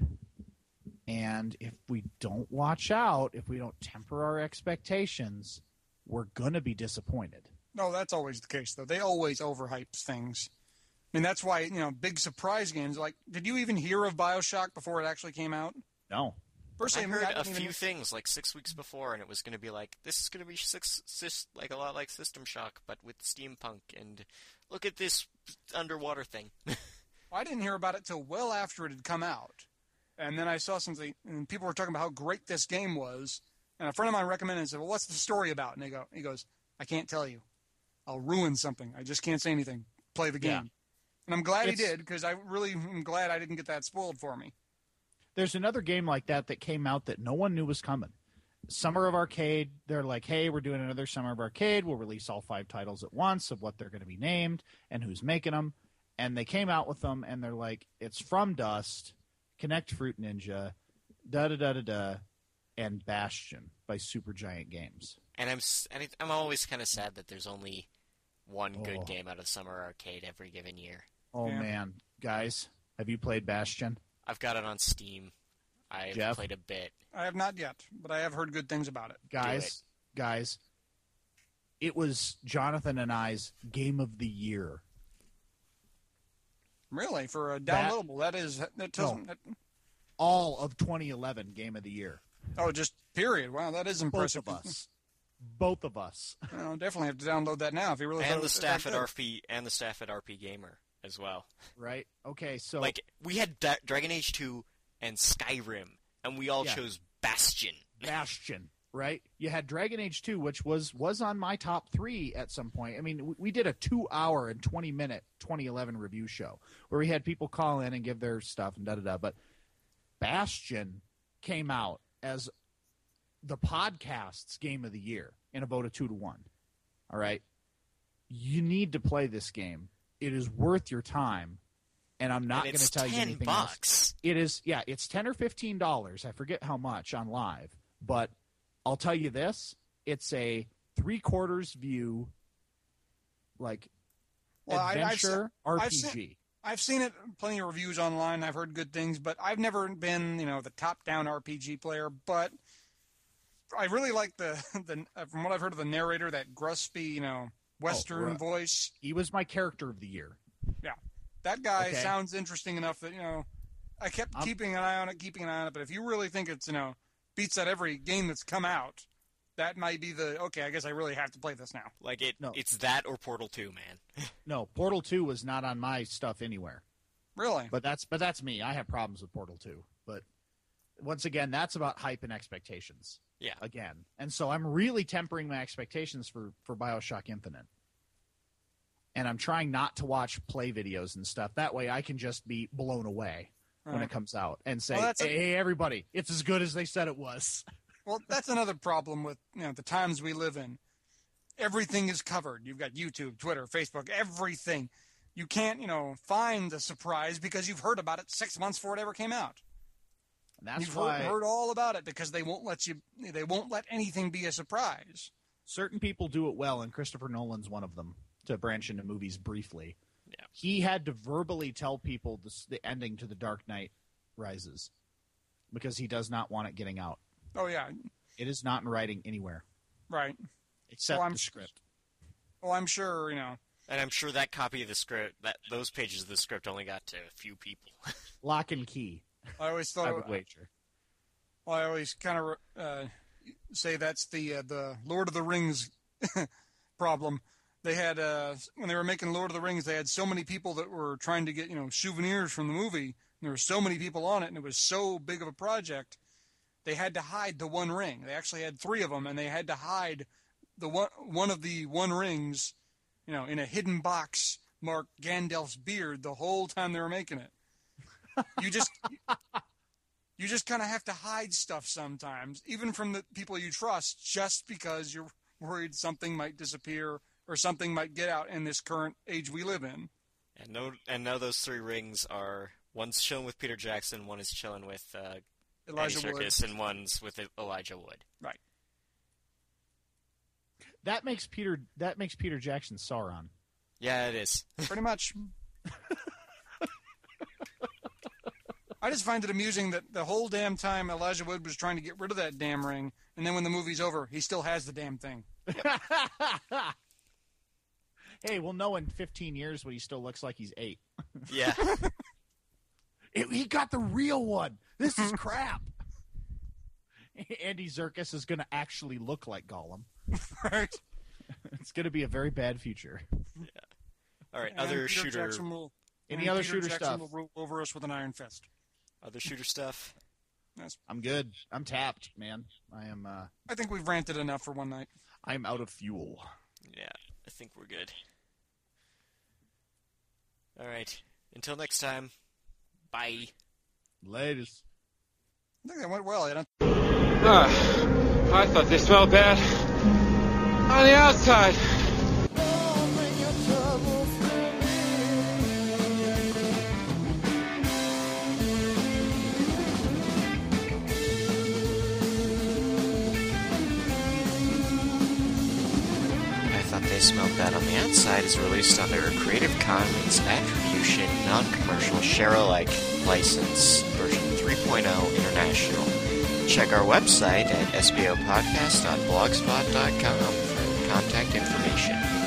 and if we don't watch out, if we don't temper our expectations, we're gonna be disappointed. No, that's always the case though. They always overhype things. I mean, that's why you know big surprise games. Like, did you even hear of Bioshock before it actually came out? No, Personally, I mean, heard a few even- things like six weeks before, and it was going to be like this is going to be six, sys, like a lot like System Shock, but with steampunk. And look at this underwater thing. <laughs> I didn't hear about it till well after it had come out, and then I saw something, and people were talking about how great this game was. And a friend of mine recommended it and said, "Well, what's the story about?" And they go, "He goes, I can't tell you. I'll ruin something. I just can't say anything. Play the Yeah. game." And I'm glad It's- he did because I really am glad I didn't get that spoiled for me. There's another game like that that came out that no one knew was coming. Summer of Arcade, they're like, hey, we're doing another Summer of Arcade. We'll release all five titles at once of what they're going to be named and who's making them. And they came out with them, and they're like, it's From Dust, Kinect Fruit Ninja, da da da da da, and Bastion by Supergiant Games. And I'm and I'm always kind of sad that there's only one Oh. good game out of Summer Arcade every given year. Oh Yeah. man, guys, have you played Bastion? I've got it on Steam. I've Jeff? played a bit. I have not yet, but I have heard good things about it. Guys, guys, it was Jonathan and I's game of the year. Really, for a That- downloadable, that is that doesn't. that- All of 2011 game of the year. oh, just period. Wow, that is impressive. Both impressive. of us. Both of us. <laughs> I'll definitely have to download that now if you really. thought it and the staff at good. RP and the staff at RP Gamer as well. Right? Okay, so Like we had da- Dragon Age 2 and Skyrim, and we all Yeah. chose Bastion. <laughs> Bastion, right? You had Dragon Age 2, which was was on my top three at some point. I mean, we, we did a two hour and 20 minute 2011 review show where we had people call in and give their stuff and da da da. But Bastion came out as the podcast's game of the year in a vote of two to one. All right. You need to play this game. It is worth your time. And I'm not going to tell you anything else. It is, yeah, it's ten or fifteen dollars. I forget how much on live, but I'll tell you this: it's a three quarters view, like Well, I- I've adventure I've RPG. seen- I've seen it plenty of reviews online. I've heard good things, but I've never been, you know, the top-down RPG player. But I really like the <laughs> the uh, from what I've heard of the narrator, that gruspy, you know, Western right. voice. he was my character of the year. Yeah, that guy Okay. sounds interesting enough that you know. I kept I'm- keeping an eye on it, keeping an eye on it. But if you really think it's you know beats out every game that's come out, that might be the okay. I guess I really have to play this now. Like it, No. it's that or Portal 2, man. <laughs> No, Portal Two was not on my stuff anywhere. Really? But that's but that's me. I have problems with Portal Two. But once again, that's about hype and expectations. Yeah. Again, and so I'm really tempering my expectations for for Bioshock Infinite. And I'm trying not to watch play videos and stuff. That way, I can just be blown away when Right. it uh-huh. comes out and say, Well, that's a- "Hey, hey, everybody, it's as good as they said it was." <laughs> Well, that's another problem with you know the times we live in. Everything is covered. You've got YouTube, Twitter, Facebook, everything. You can't, you know, find the surprise because you've heard about it six months before it ever came out. And that's you've why heard, heard all about it because they won't let you. They won't let anything be a surprise. certain people do it well, and Christopher Nolan's one of them. To branch into movies briefly, Yeah. he had to verbally tell people the, the ending to The Dark Knight Rises because he does not want it getting out. Oh yeah, It is not in writing anywhere right. except Well, I'm the script. Well, I'm sure you know. And I'm sure that copy of the script, that those pages of the script, only got to a few people. <laughs> Lock and key. I always thought I would wager. Well, I always kind of uh, say that's the uh, the Lord of the Rings <laughs> problem. They had uh, when they were making Lord of the Rings, they had so many people that were trying to get you know souvenirs from the movie. There were so many people on it, and it was so big of a project. They had to hide the One Ring. They actually had three of them, and they had to hide the one one of the One Rings, you know, in a hidden box marked Gandalf's beard the whole time they were making it. You just you just kind of have to hide stuff sometimes, even from the people you trust, just because you're worried something might disappear or something might get out in this current age we live in. And no, and now those three rings are one's chilling with Peter Jackson, one is chilling with uh, Elijah Andy Wood. And one's with Elijah Wood. Right. That makes Peter. That makes Peter Jackson Sauron. Yeah, it is. <laughs> Pretty much. I just find it amusing that the whole damn time Elijah Wood was trying to get rid of that damn ring, and then when the movie's over, he still has the damn thing. <laughs> hey, we'll know in 15 years when he still looks like he's eight. <laughs> Yeah, <laughs> It- he got the real one. This is crap. <laughs> Andy Serkis is going to actually look like Gollum. Right? It's going to be a very bad future. Yeah. all right. And Other Peter shooter, Jackson will, Any and other Peter shooter Jackson stuff? will rule over us with an iron fist. other shooter stuff. I'm good. I'm tapped, man. I am. Uh, I think we've ranted enough for one night. I'm out of fuel. Yeah, I think we're good. All right. Until next time. Bye. Ladies. I think that went well. You know? Ah, I thought they smelled bad on the outside. Thought They on the Outside is released under a Creative Commons Attribution Non-Commercial Share-alike license version 3.0 international. Check our website at sbopodcast.blogspot.com for contact information.